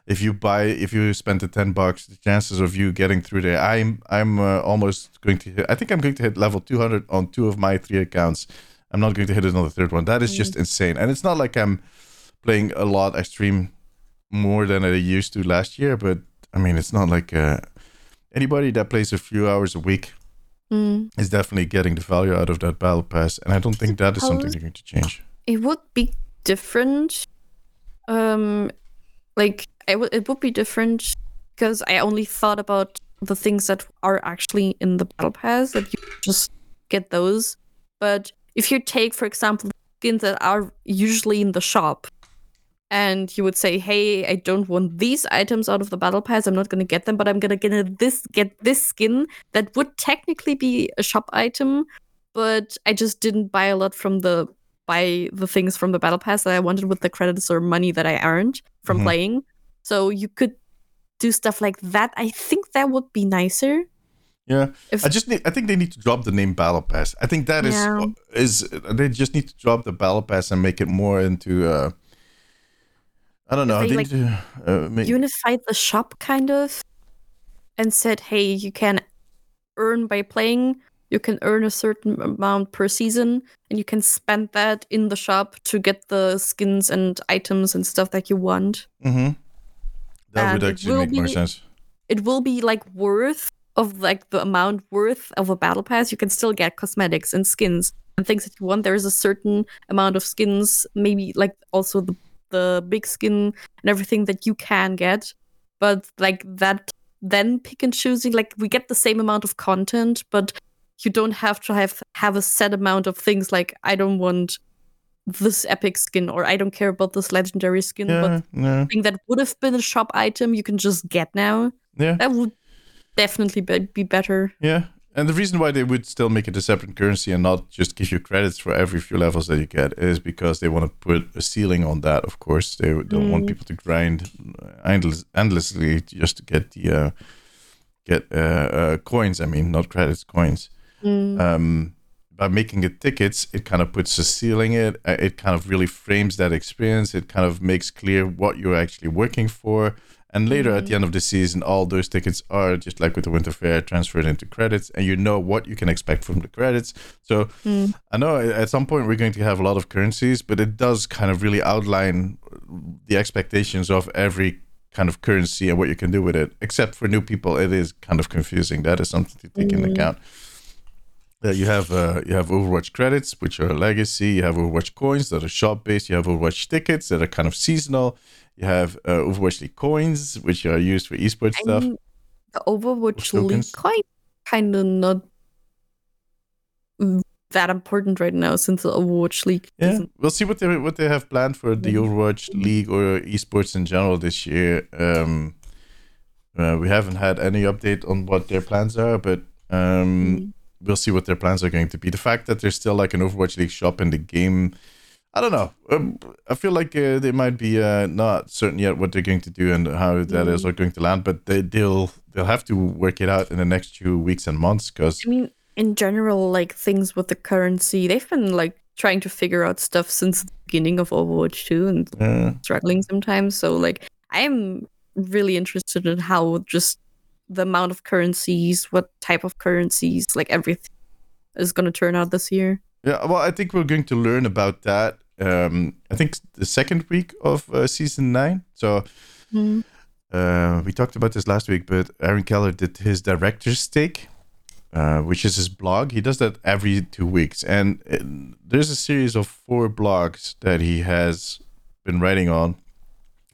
if you buy if you spend the 10 bucks the chances of you getting through there i'm i'm uh, almost going to hit i think i'm going to hit level 200 on two of my three accounts i'm not going to hit the third one that is just insane and it's not like i'm playing a lot i stream more than i used to last year but i mean it's not like uh, anybody that plays a few hours a week Mm. is definitely getting the value out of that battle pass and i don't think that is something they're going to change it would be different um like it, w- it would be different because i only thought about the things that are actually in the battle pass that you just get those but if you take for example skins that are usually in the shop and you would say hey i don't want these items out of the battle pass i'm not going to get them but i'm going to get this get this skin that would technically be a shop item but i just didn't buy a lot from the buy the things from the battle pass that I wanted with the credits or money that I earned from Mhm. playing. So you could do stuff like that. I think that would be nicer. yeah If I just need. I think they need to drop the name Battle Pass. I think that is Yeah. is they just need to drop the Battle Pass and make it more into. Uh, I don't know. they, like, need uh, make, unified the shop kind of and said, hey, you can earn by playing. You can earn a certain amount per season, and you can spend that in the shop to get the skins and items and stuff that you want. Mhm. That would and it actually make more sense. it will be like worth of like the amount worth of a battle pass you can still get cosmetics and skins and things that you want there is a certain amount of skins maybe like also the the big skin and everything that you can get but like that then pick and choosing like we get the same amount of content but you don't have to have have a set amount of things like i don't want this epic skin or i don't care about this legendary skin but Yeah, yeah, thing that would have been a shop item you can just get now yeah, that would definitely be, be better. yeah. And the reason why they would still make it a separate currency and not just give you credits for every few levels that you get is because they want to put a ceiling on that. Of course, they don't want Mm. people to grind endless, endlessly just to get the uh, get uh, uh, coins. I mean, not credits, coins. Mm. Um, by making it tickets, it kind of puts a ceiling. It uh, it kind of really frames that experience. It kind of makes clear what you're actually working for. And later at the end of the season, all those tickets are just like with the Winter Fair transferred into credits, and you know what you can expect from the credits. So Mm. I know at some point we're going to have a lot of currencies, but it does kind of really outline the expectations of every kind of currency and what you can do with it. Except for new people, it is kind of confusing. That is something to take into Mm. account. Uh, you have uh, you have Overwatch credits, which are legacy. You have Overwatch coins that are shop based. You have Overwatch tickets that are kind of seasonal. You have uh, Overwatch League coins, which are used for esports I stuff. mean, the Overwatch. League coin kind of not that important right now since the Overwatch League. Yeah, doesn't- we'll see what they what they have planned for the Overwatch League or esports in general this year. Um, uh, we haven't had any update on what their plans are, but um, Mm. We'll see what their plans are going to be. The fact that there's still like an Overwatch League shop in the game, I don't know. Um, I feel like uh, they might be uh, not certain yet what they're going to do and how that is Mm. all going to land, but they, they'll they'll have to work it out in the next few weeks and months because I mean, in general, like things with the currency, they've been like trying to figure out stuff since the beginning of Overwatch 2 and uh, struggling sometimes. So, like, I'm really interested in how just the amount of currencies, what type of currencies, like everything is going to turn out this year. Yeah, well, I think we're going to learn about that. Um, I think the second week of uh, season nine. So Mm. uh, we talked about this last week, but Aaron Keller did his director's take, uh, which is his blog. He does that every two weeks, and uh, there's a series of four blogs that he has been writing on.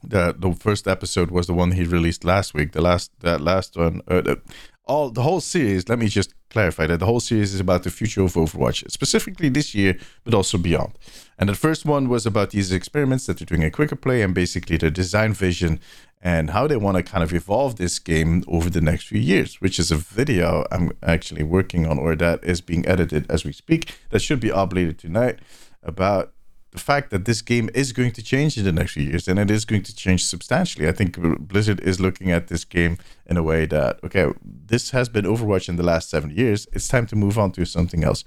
The the first episode was the one he released last week. The last that last one, uh, the, all the whole series. Let me just clarify that the whole series is about the future of Overwatch, specifically this year, but also beyond. And the first one was about these experiments that they're doing a quicker play and basically their design vision and how they want to kind of evolve this game over the next few years, which is a video I'm actually working on or that is being edited as we speak. That should be up later tonight about the fact that this game is going to change in the next few years and it is going to change substantially. I think Blizzard is looking at this game in a way that, okay, this has been Overwatch in the last seven years. It's time to move on to something else.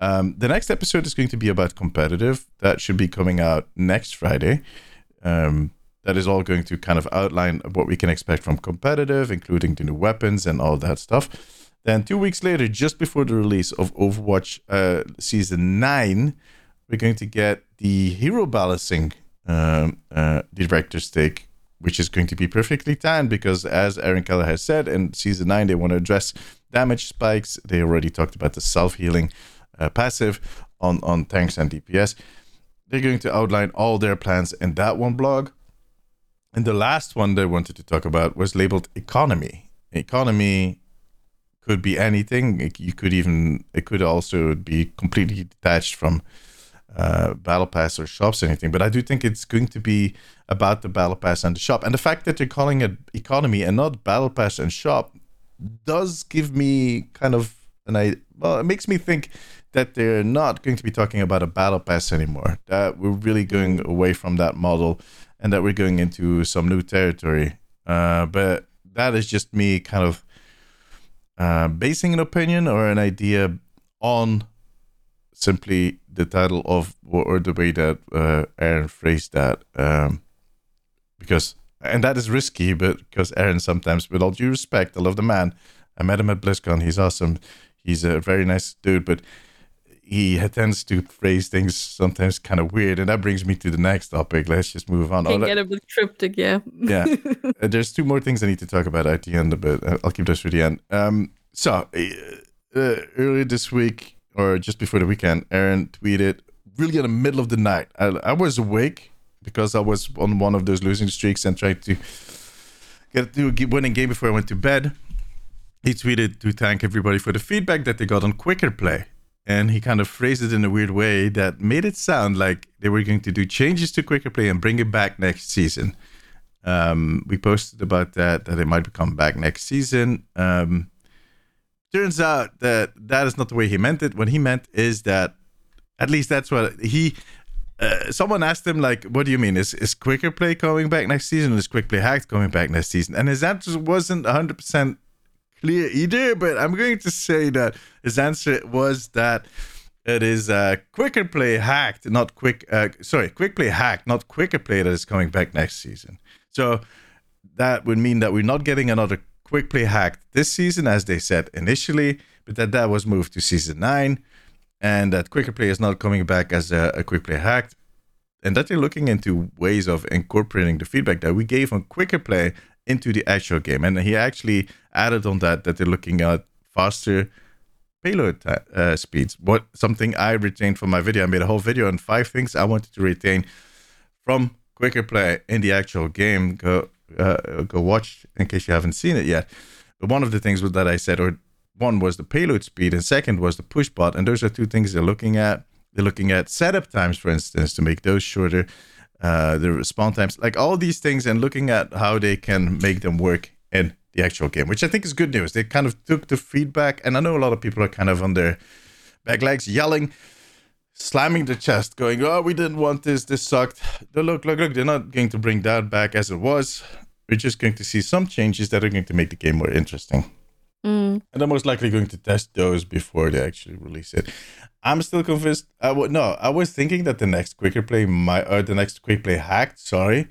Um, the next episode is going to be about competitive. That should be coming out next Friday. Um, that is all going to kind of outline what we can expect from competitive, including the new weapons and all that stuff. Then two weeks later, just before the release of Overwatch uh, Season 9, we're going to get the hero balancing um, uh, director's take, which is going to be perfectly timed because, as Aaron Keller has said, in Season 9, they want to address damage spikes. They already talked about the self healing uh, passive on, on tanks and DPS. They're going to outline all their plans in that one blog. And the last one they wanted to talk about was labeled economy. Economy could be anything. You could even it could also be completely detached from uh, battle pass or shops or anything. But I do think it's going to be about the battle pass and the shop. And the fact that they're calling it economy and not battle pass and shop does give me kind of an idea. Well, it makes me think that they're not going to be talking about a battle pass anymore. That we're really going away from that model and that we're going into some new territory. Uh, but that is just me kind of uh, basing an opinion or an idea on simply the title of or the way that uh, Aaron phrased that. Um, because and that is risky, but because Aaron sometimes, with all due respect, I love the man. I met him at BlizzCon. He's awesome. He's a very nice dude, but he tends to phrase things sometimes kind of weird, and that brings me to the next topic. Let's just move on. Can Oh, get a bit cryptic, yeah. <laughs> yeah. Uh, there's two more things I need to talk about at the end, but uh, I'll keep those for the end. Um, so uh, uh, earlier this week, or just before the weekend, Aaron tweeted really in the middle of the night. I, I was awake because I was on one of those losing streaks and tried to get to a winning game before I went to bed. He tweeted to thank everybody for the feedback that they got on Quicker Play. And he kind of phrased it in a weird way that made it sound like they were going to do changes to Quicker Play and bring it back next season. Um, we posted about that, that it might come back next season. Um, turns out that that is not the way he meant it. What he meant is that, at least that's what he. Uh, someone asked him like, "What do you mean? Is is Quicker Play coming back next season? Is Quick Play Hacked coming back next season?" And his answer wasn't hundred percent clear either, but I'm going to say that his answer was that it is uh, quicker play hacked, not quick. Uh, sorry, quick play hacked, not quicker play that is coming back next season. So that would mean that we're not getting another quick play hacked this season, as they said initially, but that that was moved to season nine, and that quicker play is not coming back as a, a quick play hacked, and that they're looking into ways of incorporating the feedback that we gave on quicker play into the actual game. And he actually added on that that they're looking at faster payload uh, speeds. What something I retained from my video. I made a whole video on five things I wanted to retain from quicker play in the actual game. Go uh, go watch in case you haven't seen it yet. But one of the things that I said, or one was the payload speed, and second was the push bot, and those are two things they're looking at. They're looking at setup times, for instance, to make those shorter. Uh, the response times, like all these things, and looking at how they can make them work in the actual game, which I think is good news. They kind of took the feedback, and I know a lot of people are kind of on their back legs yelling, slamming the chest, going, "Oh, we didn't want this. This sucked." Look, look, look. They're not going to bring that back as it was. We're just going to see some changes that are going to make the game more interesting. Mm. And they're most likely going to test those before they actually release it. I'm still convinced. I would no. I was thinking that the next quicker play might, or the next quick play hacked. Sorry,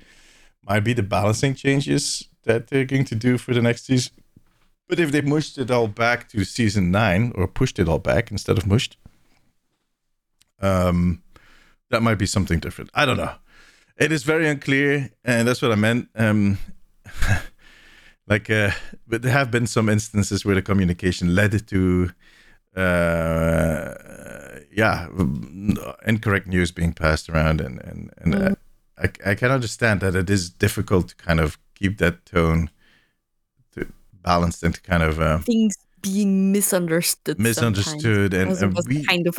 might be the balancing changes that they're going to do for the next season. But if they mushed it all back to season nine or pushed it all back instead of mushed, um, that might be something different. I don't know. It is very unclear, and that's what I meant. Um, <laughs> like, uh, but there have been some instances where the communication led to, uh, yeah, incorrect news being passed around, and and and mm. I, I can understand that it is difficult to kind of keep that tone to balanced and kind of uh, things being misunderstood misunderstood and, and we, kind of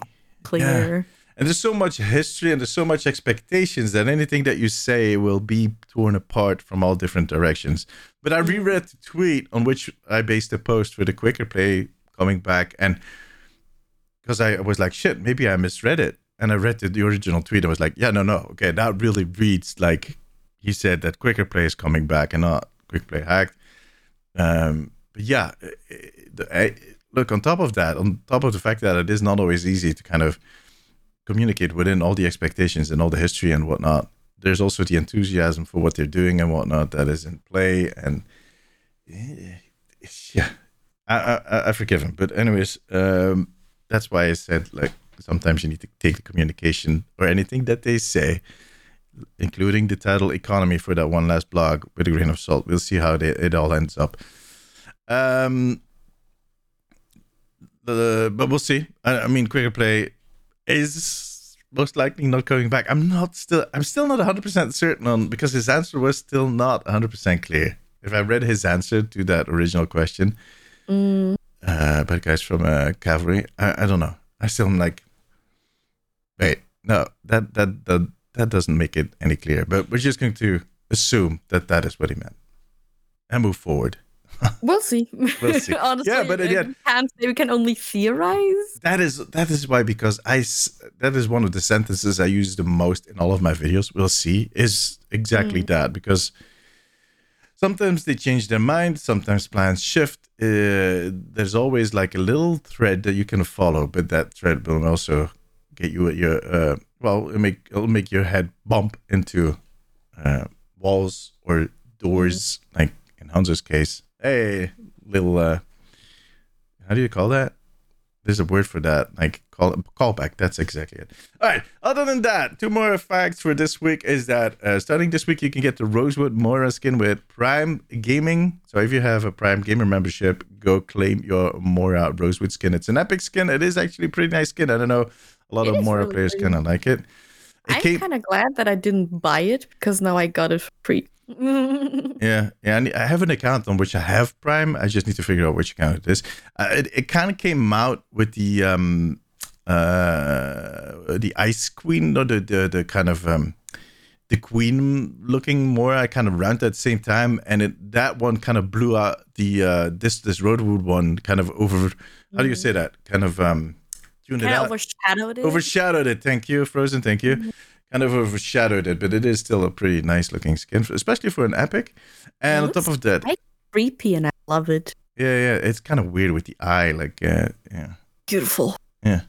clear. Yeah. and there's so much history and there's so much expectations that anything that you say will be torn apart from all different directions. But i reread the tweet on which i based the post for the quicker play coming back and because i was like shit maybe i misread it. And i read the, the original tweet. And was like yeah no no okay that really reads like he said that quicker play is coming back and not quick play hacked. Um, but yeah, I, look on top of that, on top of the fact that it is not always easy to kind of communicate within all the expectations and all the history and whatnot. There's also the enthusiasm for what they're doing and whatnot that is in play, and yeah, I I, I forgive him. But anyways, um, that's why I said like sometimes you need to take the communication or anything that they say including the title economy for that one last blog with a grain of salt. We'll see how they, it all ends up. Um, the, but we'll see. I, I mean, quicker play is most likely not coming back. I'm not still. I'm still not 100 percent certain on because his answer was still not 100 percent clear. If I read his answer to that original question, mm. uh, but guys from uh, Cavalry, I, I don't know. I still am like, wait, no, that that that that doesn't make it any clearer. But we're just going to assume that that is what he meant and move forward. We'll see. <laughs> We'll see. <laughs> Honestly, yeah, but again, can't say we can only theorize. That is that is why because I that is one of the sentences I use the most in all of my videos. We'll see is exactly mm. that because sometimes they change their mind, sometimes plans shift. Uh, there's always like a little thread that you can follow, but that thread will also get you at your uh, well, it'll make it'll make your head bump into uh, walls or doors, mm-hmm. like in Hanzo's case. Hey, little uh, how do you call that? There's a word for that, like call callback. That's exactly it. All right. Other than that, two more facts for this week is that uh, starting this week you can get the Rosewood Moira skin with Prime Gaming. So if you have a Prime Gamer membership, go claim your Moira Rosewood skin. It's an epic skin. It is actually a pretty nice skin. I don't know a lot it of Moira really players kind of like it. it I'm came... kind of glad that I didn't buy it because now I got it free. Yeah, yeah. I have an account on which I have Prime. I just need to figure out which account it is. Uh, it it kind of came out with the um uh the Ice Queen, or the the, the kind of um the Queen looking more. I kind of ran at the same time, and it that one kind of blew out the uh this this Rosewood one kind of over. How do you mm. say that? Kind of um tuned kind it out. Overshadowed it. Overshadowed it. Thank you, Frozen. Thank you. Mm-hmm. Kind of overshadowed it, but it is still a pretty nice looking skin, especially for an epic. And on top of that, creepy, and I love it. Yeah, yeah. It's kind of weird with the eye, like uh, yeah. Beautiful. Yeah.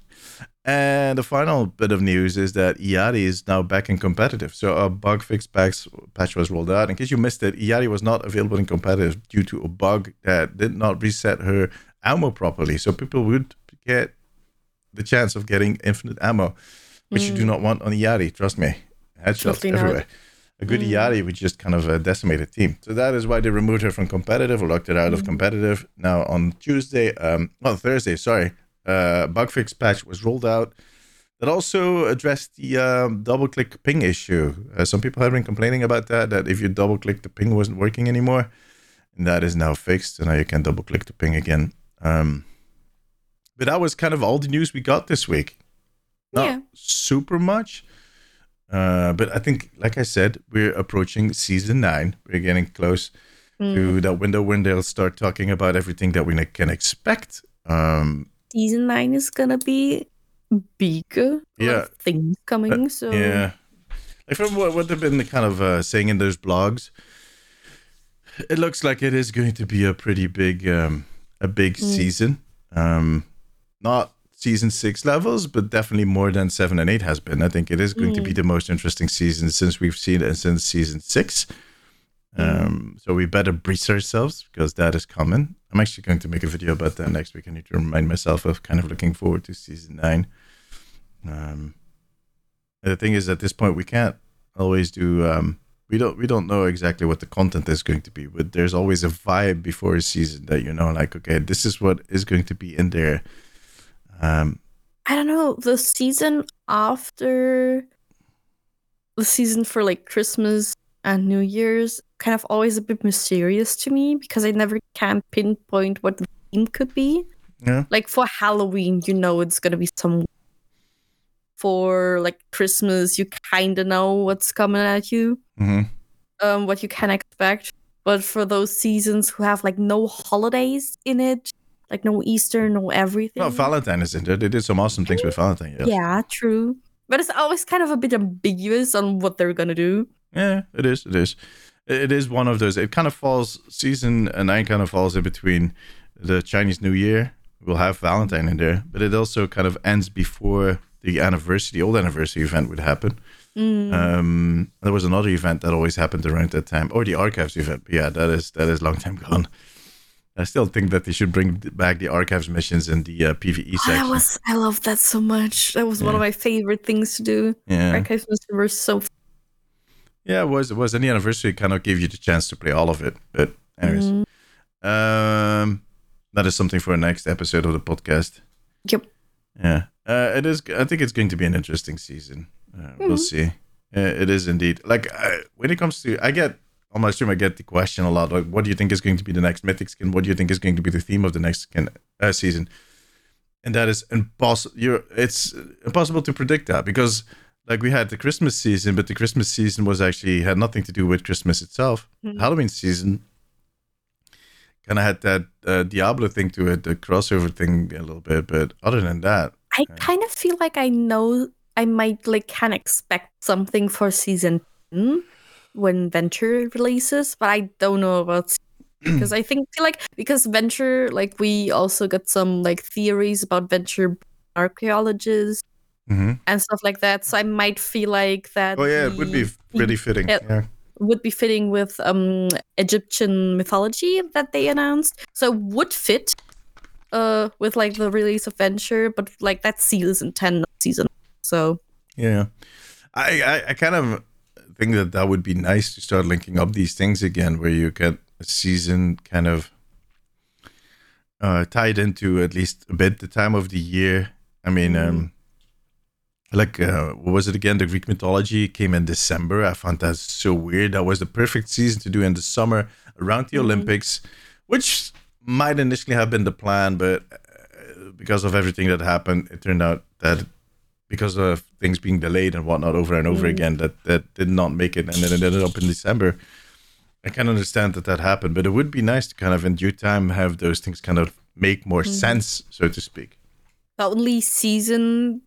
And the final bit of news is that Illari is now back in competitive. So a bug fix patch, patch was rolled out. In case you missed it, Illari was not available in competitive due to a bug that did not reset her ammo properly. So people would get the chance of getting infinite ammo, which you do not want on Illari. Trust me, headshots not. everywhere. A good Illari would just kind of uh, decimate a team. So that is why they removed her from competitive or locked her out of competitive. Now on Tuesday, um, on Thursday, sorry, uh, bug fix patch was rolled out that also addressed the um, double click ping issue. Uh, some people have been complaining about that, that if you double click, the ping wasn't working anymore. And that is now fixed. So now you can double click the ping again. Um, but that was kind of all the news we got this week. Not Yeah. super much. Uh, but I think, like I said, we're approaching season nine. We're getting close to that window when they'll start talking about everything that we can expect. Um, Season nine is gonna be bigger. Yeah. of things coming. so Yeah. Like from what, what they've been kind of uh, saying in those blogs, it looks like it is going to be a pretty big, um, a big season. Um, not season six levels, but definitely more than seven and eight has been. I think it is going to be the most interesting season since we've seen it since season six. Um, so we better brace ourselves because that is coming. I'm actually going to make a video about that next week. I need to remind myself of kind of looking forward to season nine. Um, the thing is, at this point, we can't always do. Um, we don't. We don't know exactly what the content is going to be, but there's always a vibe before a season that you know, like, okay, this is what is going to be in there. Um, I don't know. The season after the season for like Christmas and New Year's kind of always a bit mysterious to me because I never can pinpoint what the theme could be. yeah, Like for Halloween, you know it's gonna be some. For like Christmas, you kind of know what's coming at you, hmm um, what you can expect. But for those seasons who have like no holidays in it, like no Easter, no everything. Well, Valentine is in there. They did some awesome things with Valentine. Yes. Yeah, true. But it's always kind of a bit ambiguous on what they're gonna do. Yeah, it is. It is. It is one of those. It kind of falls. Season nine kind of falls in between the Chinese New Year. We'll have Valentine in there, but it also kind of ends before the anniversary, the old anniversary event would happen. Um, there was another event that always happened around that time, or the archives event. But yeah, that is that is long time gone. I still think that they should bring back the archives missions and the uh, PVE Oh, section. that was I love that so much. That was one of my favorite things to do. yeah, Archives Mystery were so Yeah, it was. It was. And the anniversary kind of gave you the chance to play all of it. But anyways, um, that is something for a next episode of the podcast. Yep. Yeah, uh, it is. I think it's going to be an interesting season. Uh, We'll see. Uh, it is indeed. Like uh, when it comes to, I get on my stream, I get the question a lot. Like, what do you think is going to be the next mythic skin? What do you think is going to be the theme of the next skin uh, season? And that is impossible. You're. It's impossible to predict that because like we had the Christmas season, but the Christmas season was actually had nothing to do with Christmas itself. Halloween season kind of had that uh, Diablo thing to it, the crossover thing a little bit, but other than that, I kind of feel like I know I might like can expect something for season 10 when Venture releases, but I don't know about <clears throat> because I think like because Venture like we also got some like theories about Venture archaeologists Mhm. and stuff like that. So I might feel like that oh yeah, it would be the- pretty fitting. Yeah. Yeah. would be fitting with um Egyptian mythology that they announced. So it would fit uh with like the release of Venture, but like that's season ten season. So Yeah, I, I I kind of think that that would be nice to start linking up these things again, where you get a season kind of uh, tied into at least a bit the time of the year. I mean, um, like uh, what was it again? The Greek mythology came in December. I found that so weird. That was the perfect season to do in the summer around the Olympics, which might initially have been the plan, but uh, because of everything that happened, it turned out that because of things being delayed and whatnot over and over mm. again, that that did not make it, and then it ended up in December. I can understand that that happened, but it would be nice to kind of in due time have those things kind of make more mm-hmm. sense, so to speak. the only season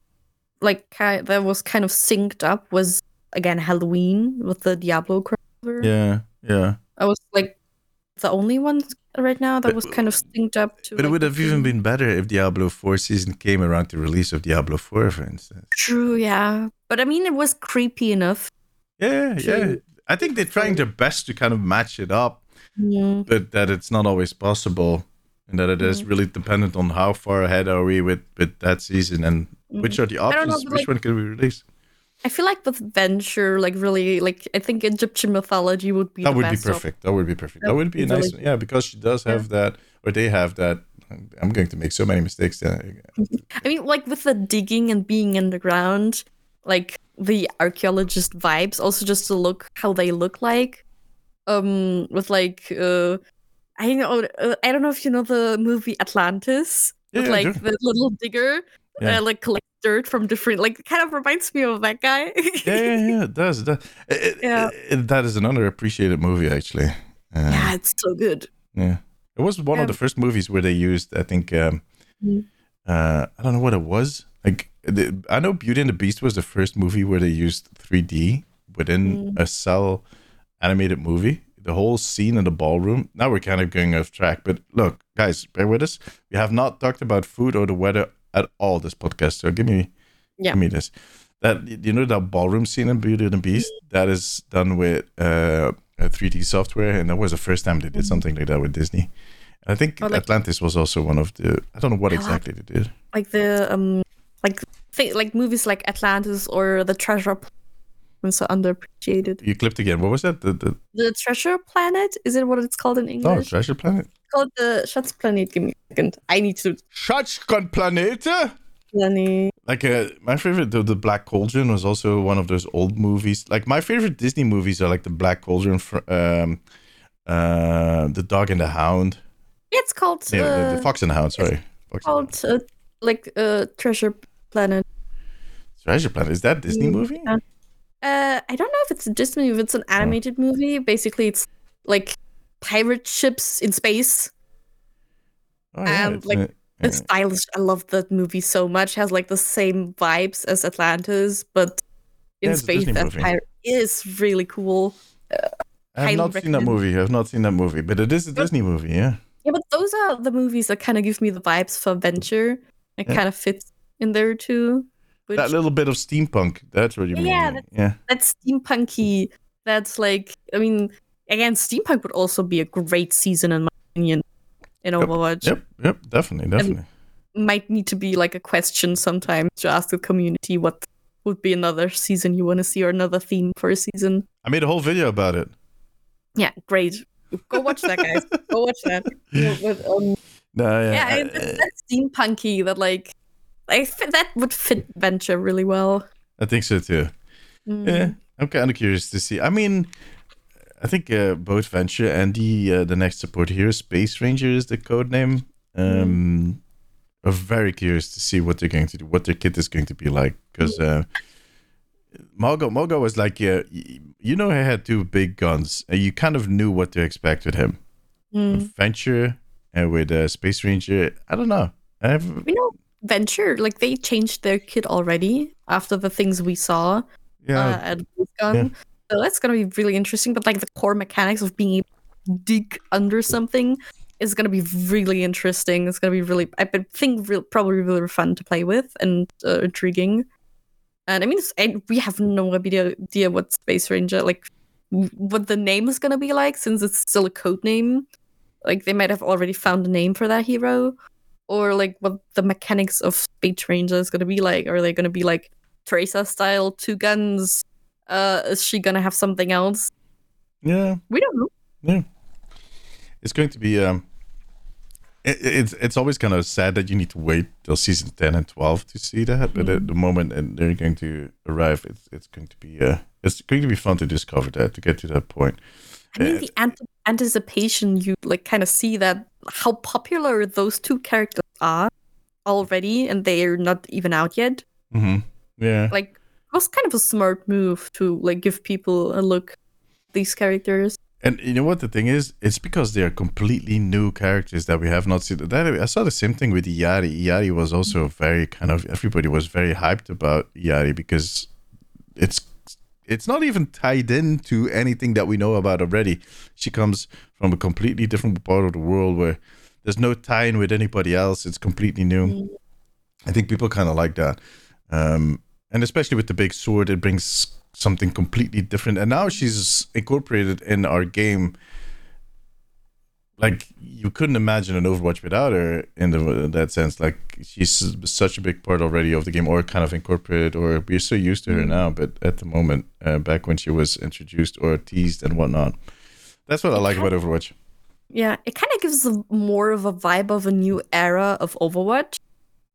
like that was kind of synced up was again Halloween with the Diablo crossover. Yeah, yeah. I was like the only one right now that But- was kind of synced up to. But it would have even been better if Diablo 4 season came around the release of Diablo 4, for instance. true, yeah. But I mean, it was creepy enough. Yeah, True. yeah. I think they're trying their best to kind of match it up, Mm, but that it's not always possible, and that it is Mhm. really dependent on how far ahead are we with with that season and which are the don't know, options, which like- one can we release. I feel like with Venture, like really, like I think Egyptian mythology would be That would be perfect. That would be perfect. That That would be be nice. Yeah, because she does have that, or they have that. I'm going to make so many mistakes. I mean, like with the digging and being underground, like the archaeologist vibes, also just to look how they look like. Um, with like, uh, I know, uh, I don't know if you know the movie Atlantis, Yeah, with yeah, like the little digger, Yeah. uh, like collect dirt from different, like, it kind of reminds me of that guy. <laughs> yeah, yeah, yeah. It does. It does. It- Yeah. it- that is an underappreciated movie, actually. Uh, yeah, it's so good. Yeah. It was one Yeah. of the first movies where they used, I think, um, Mm. uh, I don't know what it was. Like, the, I know Beauty and the Beast was the first movie where they used 3D within Mm. a cell animated movie. The whole scene in the ballroom. Now we're kind of going off track, but look, guys, bear with us. We have not talked about food or the weather at all this podcast. So give me, Yeah. give me this. That you know that ballroom scene in Beauty and the Beast that is done with uh, a 3D software, and that was the first time they did something like that with Disney. I think Mm-hmm. Oh, like- Atlantis was also one of the. I don't know what exactly they did. Like the, um, like, th- like movies like Atlantis or The Treasure Planet, so underappreciated. You clipped again. What was that? The, the The Treasure Planet, is it what it's called in English? oh, English? Treasure Planet. Called the Schatzplanet. Give me a second. I need to Schatzplanete. planet. Like uh, my favorite, the, the Black Cauldron was also one of those old movies. Like my favorite Disney movies are like the Black Cauldron, fr- um, uh, the Dog and the Hound, Yeah, it's called. yeah, the, uh, the Fox and the Hound. Sorry, Fox and the called uh, like uh, Treasure Planet. Treasure Planet. Is that Disney Mm, movie? yeah. Uh, I don't know if it's a Disney movie. It's an animated movie. Basically, it's like pirate ships in space. Oh, yeah, and, like, uh, The yeah. style is. I love that movie so much. Has like the same vibes as Atlantis, but in Yeah, space. That pirate is really cool. I have not seen that movie. I have not seen that movie, but it is a Disney movie. Yeah. Yeah, but those are the movies that kind of give me the vibes for adventure. It kind of fits in there too. Which That little bit of steampunk. That's what you mean. Yeah, that's- yeah. that's steampunky. That's like, I mean, again, steampunk would also be a great season in my opinion in Yep, Overwatch. Yep. Yep. Definitely. Definitely. Might need to be like a question sometime to ask the community what would be another season you want to see or another theme for a season. I made a whole video about it. Yeah, great. Go watch that, guys. <laughs> Go watch that. But, um, No, yeah. yeah, I- that's, that's steampunky. That like, I fit, that would fit Venture really well. I think so too. Mm. Yeah, I'm kind of curious to see. I mean, I think uh, both Venture and the uh, the next support here, Space Ranger, is the code name. Um, I'm very curious to see what they're going to do, what their kit is going to be like, because uh, Mauga Mauga was like, yeah, you know, he had two big guns, and you kind of knew what to expect with him. Mm. Venture and with uh, Space Ranger, I don't know. I have, We know Venture, like they changed their kit already after the things we saw uh, yeah, at BlizzCon. So that's gonna be really interesting. But like the core mechanics of being able to dig under something is gonna be really interesting. It's gonna be really, I think, real, probably really fun to play with and uh, intriguing. And I mean, I, we have no idea, idea what Space Ranger like, what the name is gonna be like, since it's still a code name. Like they might have already found a name for that hero, or like what the mechanics of Space Ranger is gonna be like. Are they gonna be like Tracer style, two guns? Uh, is she gonna have something else? yeah. We don't know. Yeah, it's going to be um it, it's it's always kind of sad that you need to wait till season 10 and 12 to see that but at the moment and they're going to arrive it's it's going to be uh it's going to be fun to discover that to get to that point I mean, Uh, the ant- anticipation you like kind of see that how popular those two characters are already, and they're not even out yet. hmm yeah Like, was kind of a smart move to like give people a look these characters. and you know what the thing is it's because they are completely new characters that we have not seen that i saw the same thing with Illari. Illari was also very kind of everybody was very hyped about Illari because it's it's not even tied into anything that we know about already. She comes from a completely different part of the world where there's no tie-in with anybody else. It's completely new. Mm. I think people kind of like that, um, and especially with the big sword, it brings something completely different. And now she's incorporated in our game. Like you couldn't imagine an Overwatch without her in, the, in that sense. Like she's such a big part already of the game, or kind of incorporated, or we're so used to her Mm. now. But at the moment, uh, back when she was introduced or teased and whatnot, that's what I like about Overwatch. Yeah, it kind of gives a, more of a vibe of a new era of Overwatch.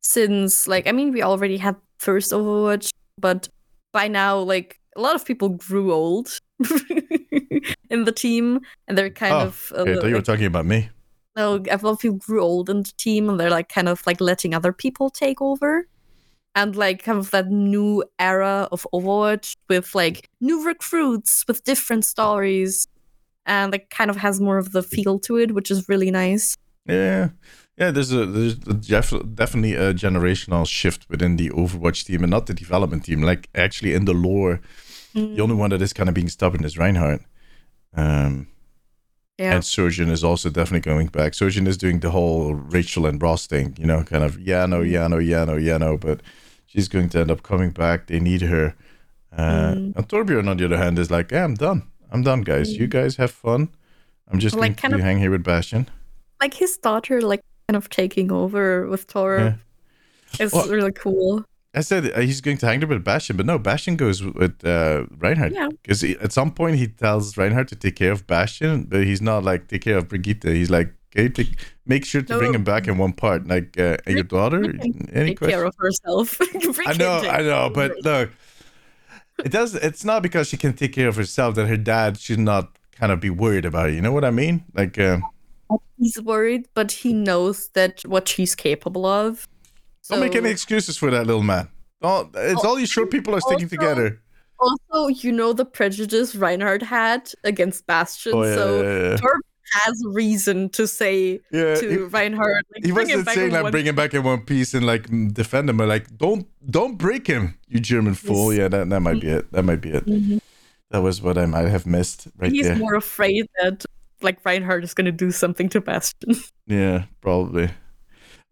Since, like, I mean, we already had first Overwatch, but by now, like, a lot of people grew old <laughs> in the team, and they're kind Oh, of. uh, Okay, I thought you were talking about me. no, a lot of people grew old in the team, and they're like kind of like letting other people take over. And like kind of that new era of Overwatch with like new recruits with different stories, and like kind of has more of the feel to it, which is really nice. Yeah, yeah. There's a there's a def- definitely a generational shift within the Overwatch team, and not the development team. Like actually in the lore, the only one that is kind of being stubborn is Reinhardt. Um, Yeah, and Surgeon is also definitely going back. Surgeon is doing the whole Rachel and Ross thing, you know, kind of yeah no yeah no yeah no yeah no, but she's going to end up coming back. They need her. Uh, Mm. And Torbjorn, on the other hand, is like, yeah, I'm done. I'm done, guys. You guys have fun. I'm just Like, going to hang here with Bastion. like his daughter, like kind of taking over with Tora. Yeah. It's Well- really cool. I said uh, he's going to hang there with Bastion, but no, Bastion goes with uh, Reinhardt. Yeah. Because at some point he tells Reinhardt to take care of Bastion, but he's not like take care of Brigitte. He's like, okay, take, make sure to No. bring him back in one part. Like uh, your daughter, any Take care of herself. <laughs> I know, I know, but <laughs> look, it does. It's not because she can take care of herself that her dad should not kind of be worried about it. You know what I mean? Like, uh, he's worried, but he knows that what she's capable of. don't make any excuses for that little man. Don't, it's Oh, all you short people are sticking also- together. Also, you know the prejudice Reinhardt had against Bastion, Oh yeah, so yeah, yeah. Torb has reason to say yeah. to he- Reinhardt, like, he wasn't saying in like one- bring him back in one piece and like defend him, but like don't don't break him, you German fool. Yes. Yeah, that that might be it. That might be it. Mhm. That was what I might have missed right He's there. more afraid that like Reinhardt is gonna do something to Bastion. <laughs> Yeah, probably.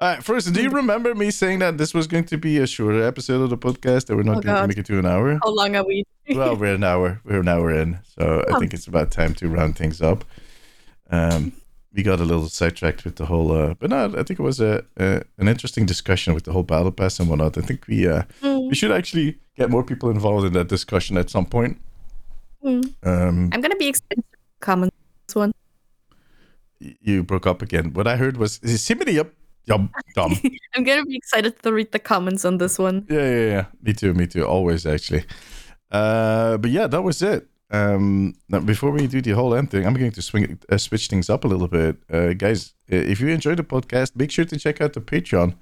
All right, first, do you remember me saying that this was going to be a shorter episode of the podcast that we're not Oh, going to make it to an hour? How long are we? <laughs> well, we're an hour. We're an hour in, so I Oh. think it's about time to round things up. Um, we got a little sidetracked with the whole, uh, but no, I think it was a, a an interesting discussion with the whole battle pass and whatnot. I think we uh, Mm, we should actually get more people involved in that discussion at some point. mm. Um, I'm gonna be excited to comment on this one. you broke up again. What I heard was simity up, yum, dumb. <laughs> I'm gonna be excited to read the comments on this one. Yeah, yeah, yeah. Me too, me too. Always, actually. Uh, but yeah, that was it. Um, now before we do the whole end thing, I'm going to swing uh, switch things up a little bit, uh, guys. If you enjoyed the podcast, make sure to check out the Patreon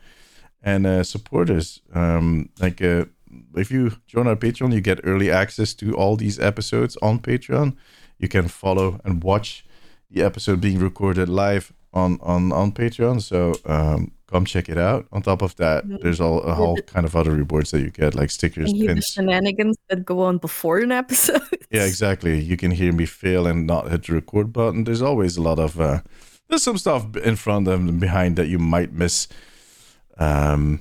and uh, support us. Um, like, uh, if you join our Patreon, you get early access to all these episodes on Patreon. You can follow and watch the episode being recorded live on on on Patreon. So um, come check it out. On top of that, there's all a whole kind of other rewards that you get, like stickers, And pins. shenanigans that go on before an episode. <laughs> Yeah, exactly. You can hear me fail and not hit the record button. There's always a lot of uh, there's some stuff in front and behind that you might miss. Um,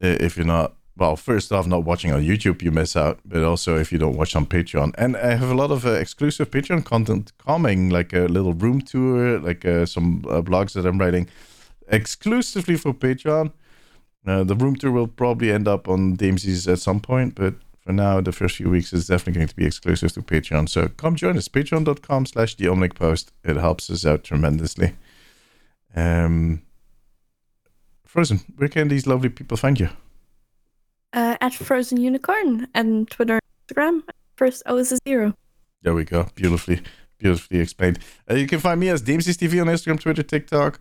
if you're not well, first off, not watching on YouTube, you miss out. But also, if you don't watch on Patreon, and I have a lot of uh, exclusive Patreon content coming, like a little room tour, like uh, some uh, blogs that I'm writing exclusively for Patreon. Uh, the room tour will probably end up on Damesy's at some point, but for now, the first few weeks is definitely going to be exclusive to Patreon. So come join us, patreon.com slash the Post. It helps us out tremendously. Um, Frozen, where can these lovely people find you? Uh, at Frozen Unicorn and Twitter and Instagram. First O is a zero. There we go. Beautifully, beautifully explained. Uh, you can find me as Damesy's TV on Instagram, Twitter, TikTok.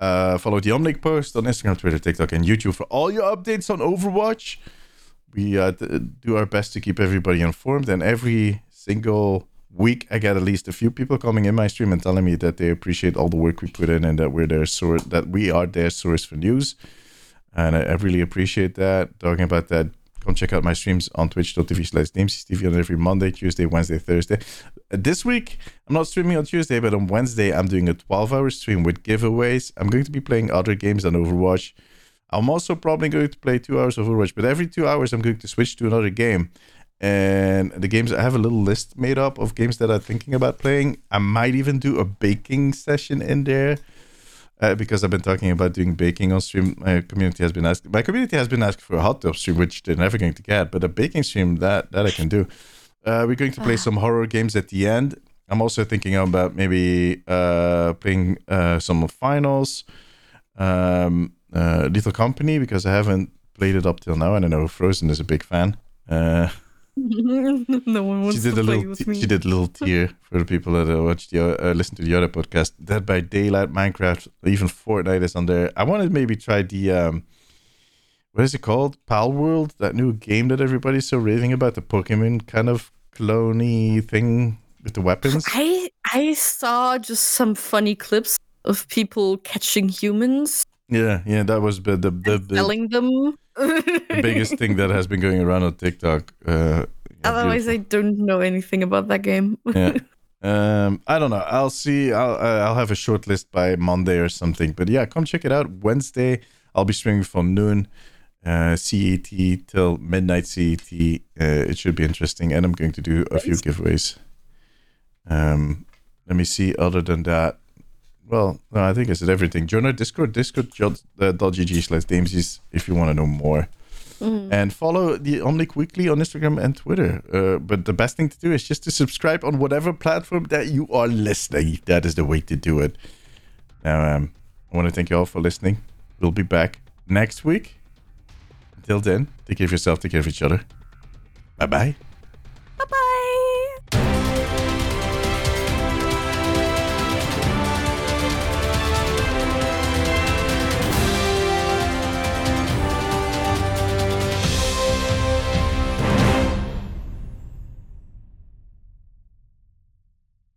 Uh, follow the Omnic Post on Instagram, Twitter, TikTok, and YouTube for all your updates on Overwatch. We uh, do our best to keep everybody informed, and every single week I get at least a few people coming in my stream and telling me that they appreciate all the work we put in and that we're their source, that we are their source for news. And I, I really appreciate that. Talking about that, come check out my streams on twitch.tv slash TV on every Monday, Tuesday, Wednesday, Thursday. Uh, this week, I'm not streaming on Tuesday, but on Wednesday, I'm doing a 12 hour stream with giveaways. I'm going to be playing other games than Overwatch. I'm also probably going to play two hours of Overwatch, but every two hours, I'm going to switch to another game. And the games, I have a little list made up of games that I'm thinking about playing. I might even do a baking session in there uh, because I've been talking about doing baking on stream. My community has been asking. My community has been asking for a hot tub stream, which they're never going to get. But a baking stream that that I can do. Uh, we're going to play some horror games at the end. I'm also thinking about maybe uh, playing uh, some finals, um, uh, Lethal Company because I haven't played it up till now, and I know Frozen is a big fan. <laughs> <laughs> No one wants she did to a play little with me. she did a little tear for the people that uh, watched the uh, listen to the other podcast. Dead by Daylight, Minecraft, even Fortnite is on there. I want to maybe try the um, what is it called? Palworld, that new game that everybody's so raving about, the Pokemon kind of cloney thing with the weapons. I I saw just some funny clips of people catching humans Yeah, yeah, that was the the, the, the, selling them. The biggest thing that has been going around on TikTok. Uh, Otherwise, beautiful. I don't know anything about that game. yeah. <laughs> Um, I don't know. I'll see. I'll uh, I'll have a short list by Monday or something. But yeah, come check it out. Wednesday, I'll be streaming from noon, uh, CET till midnight CET. Uh, it should be interesting, and I'm going to do a few giveaways. Um, let me see. Other than that, well, no, I think I said everything. Join our Discord, discord.gg slash Damesies if you want to know more Mm. and follow the Omnic Weekly on Instagram and Twitter. Uh, but the best thing to do is just to subscribe on whatever platform that you are listening. That is the way to do it. Now, um, I want to thank you all for listening. We'll be back next week. Until then, take care of yourself, take care of each other. Bye bye. Bye bye.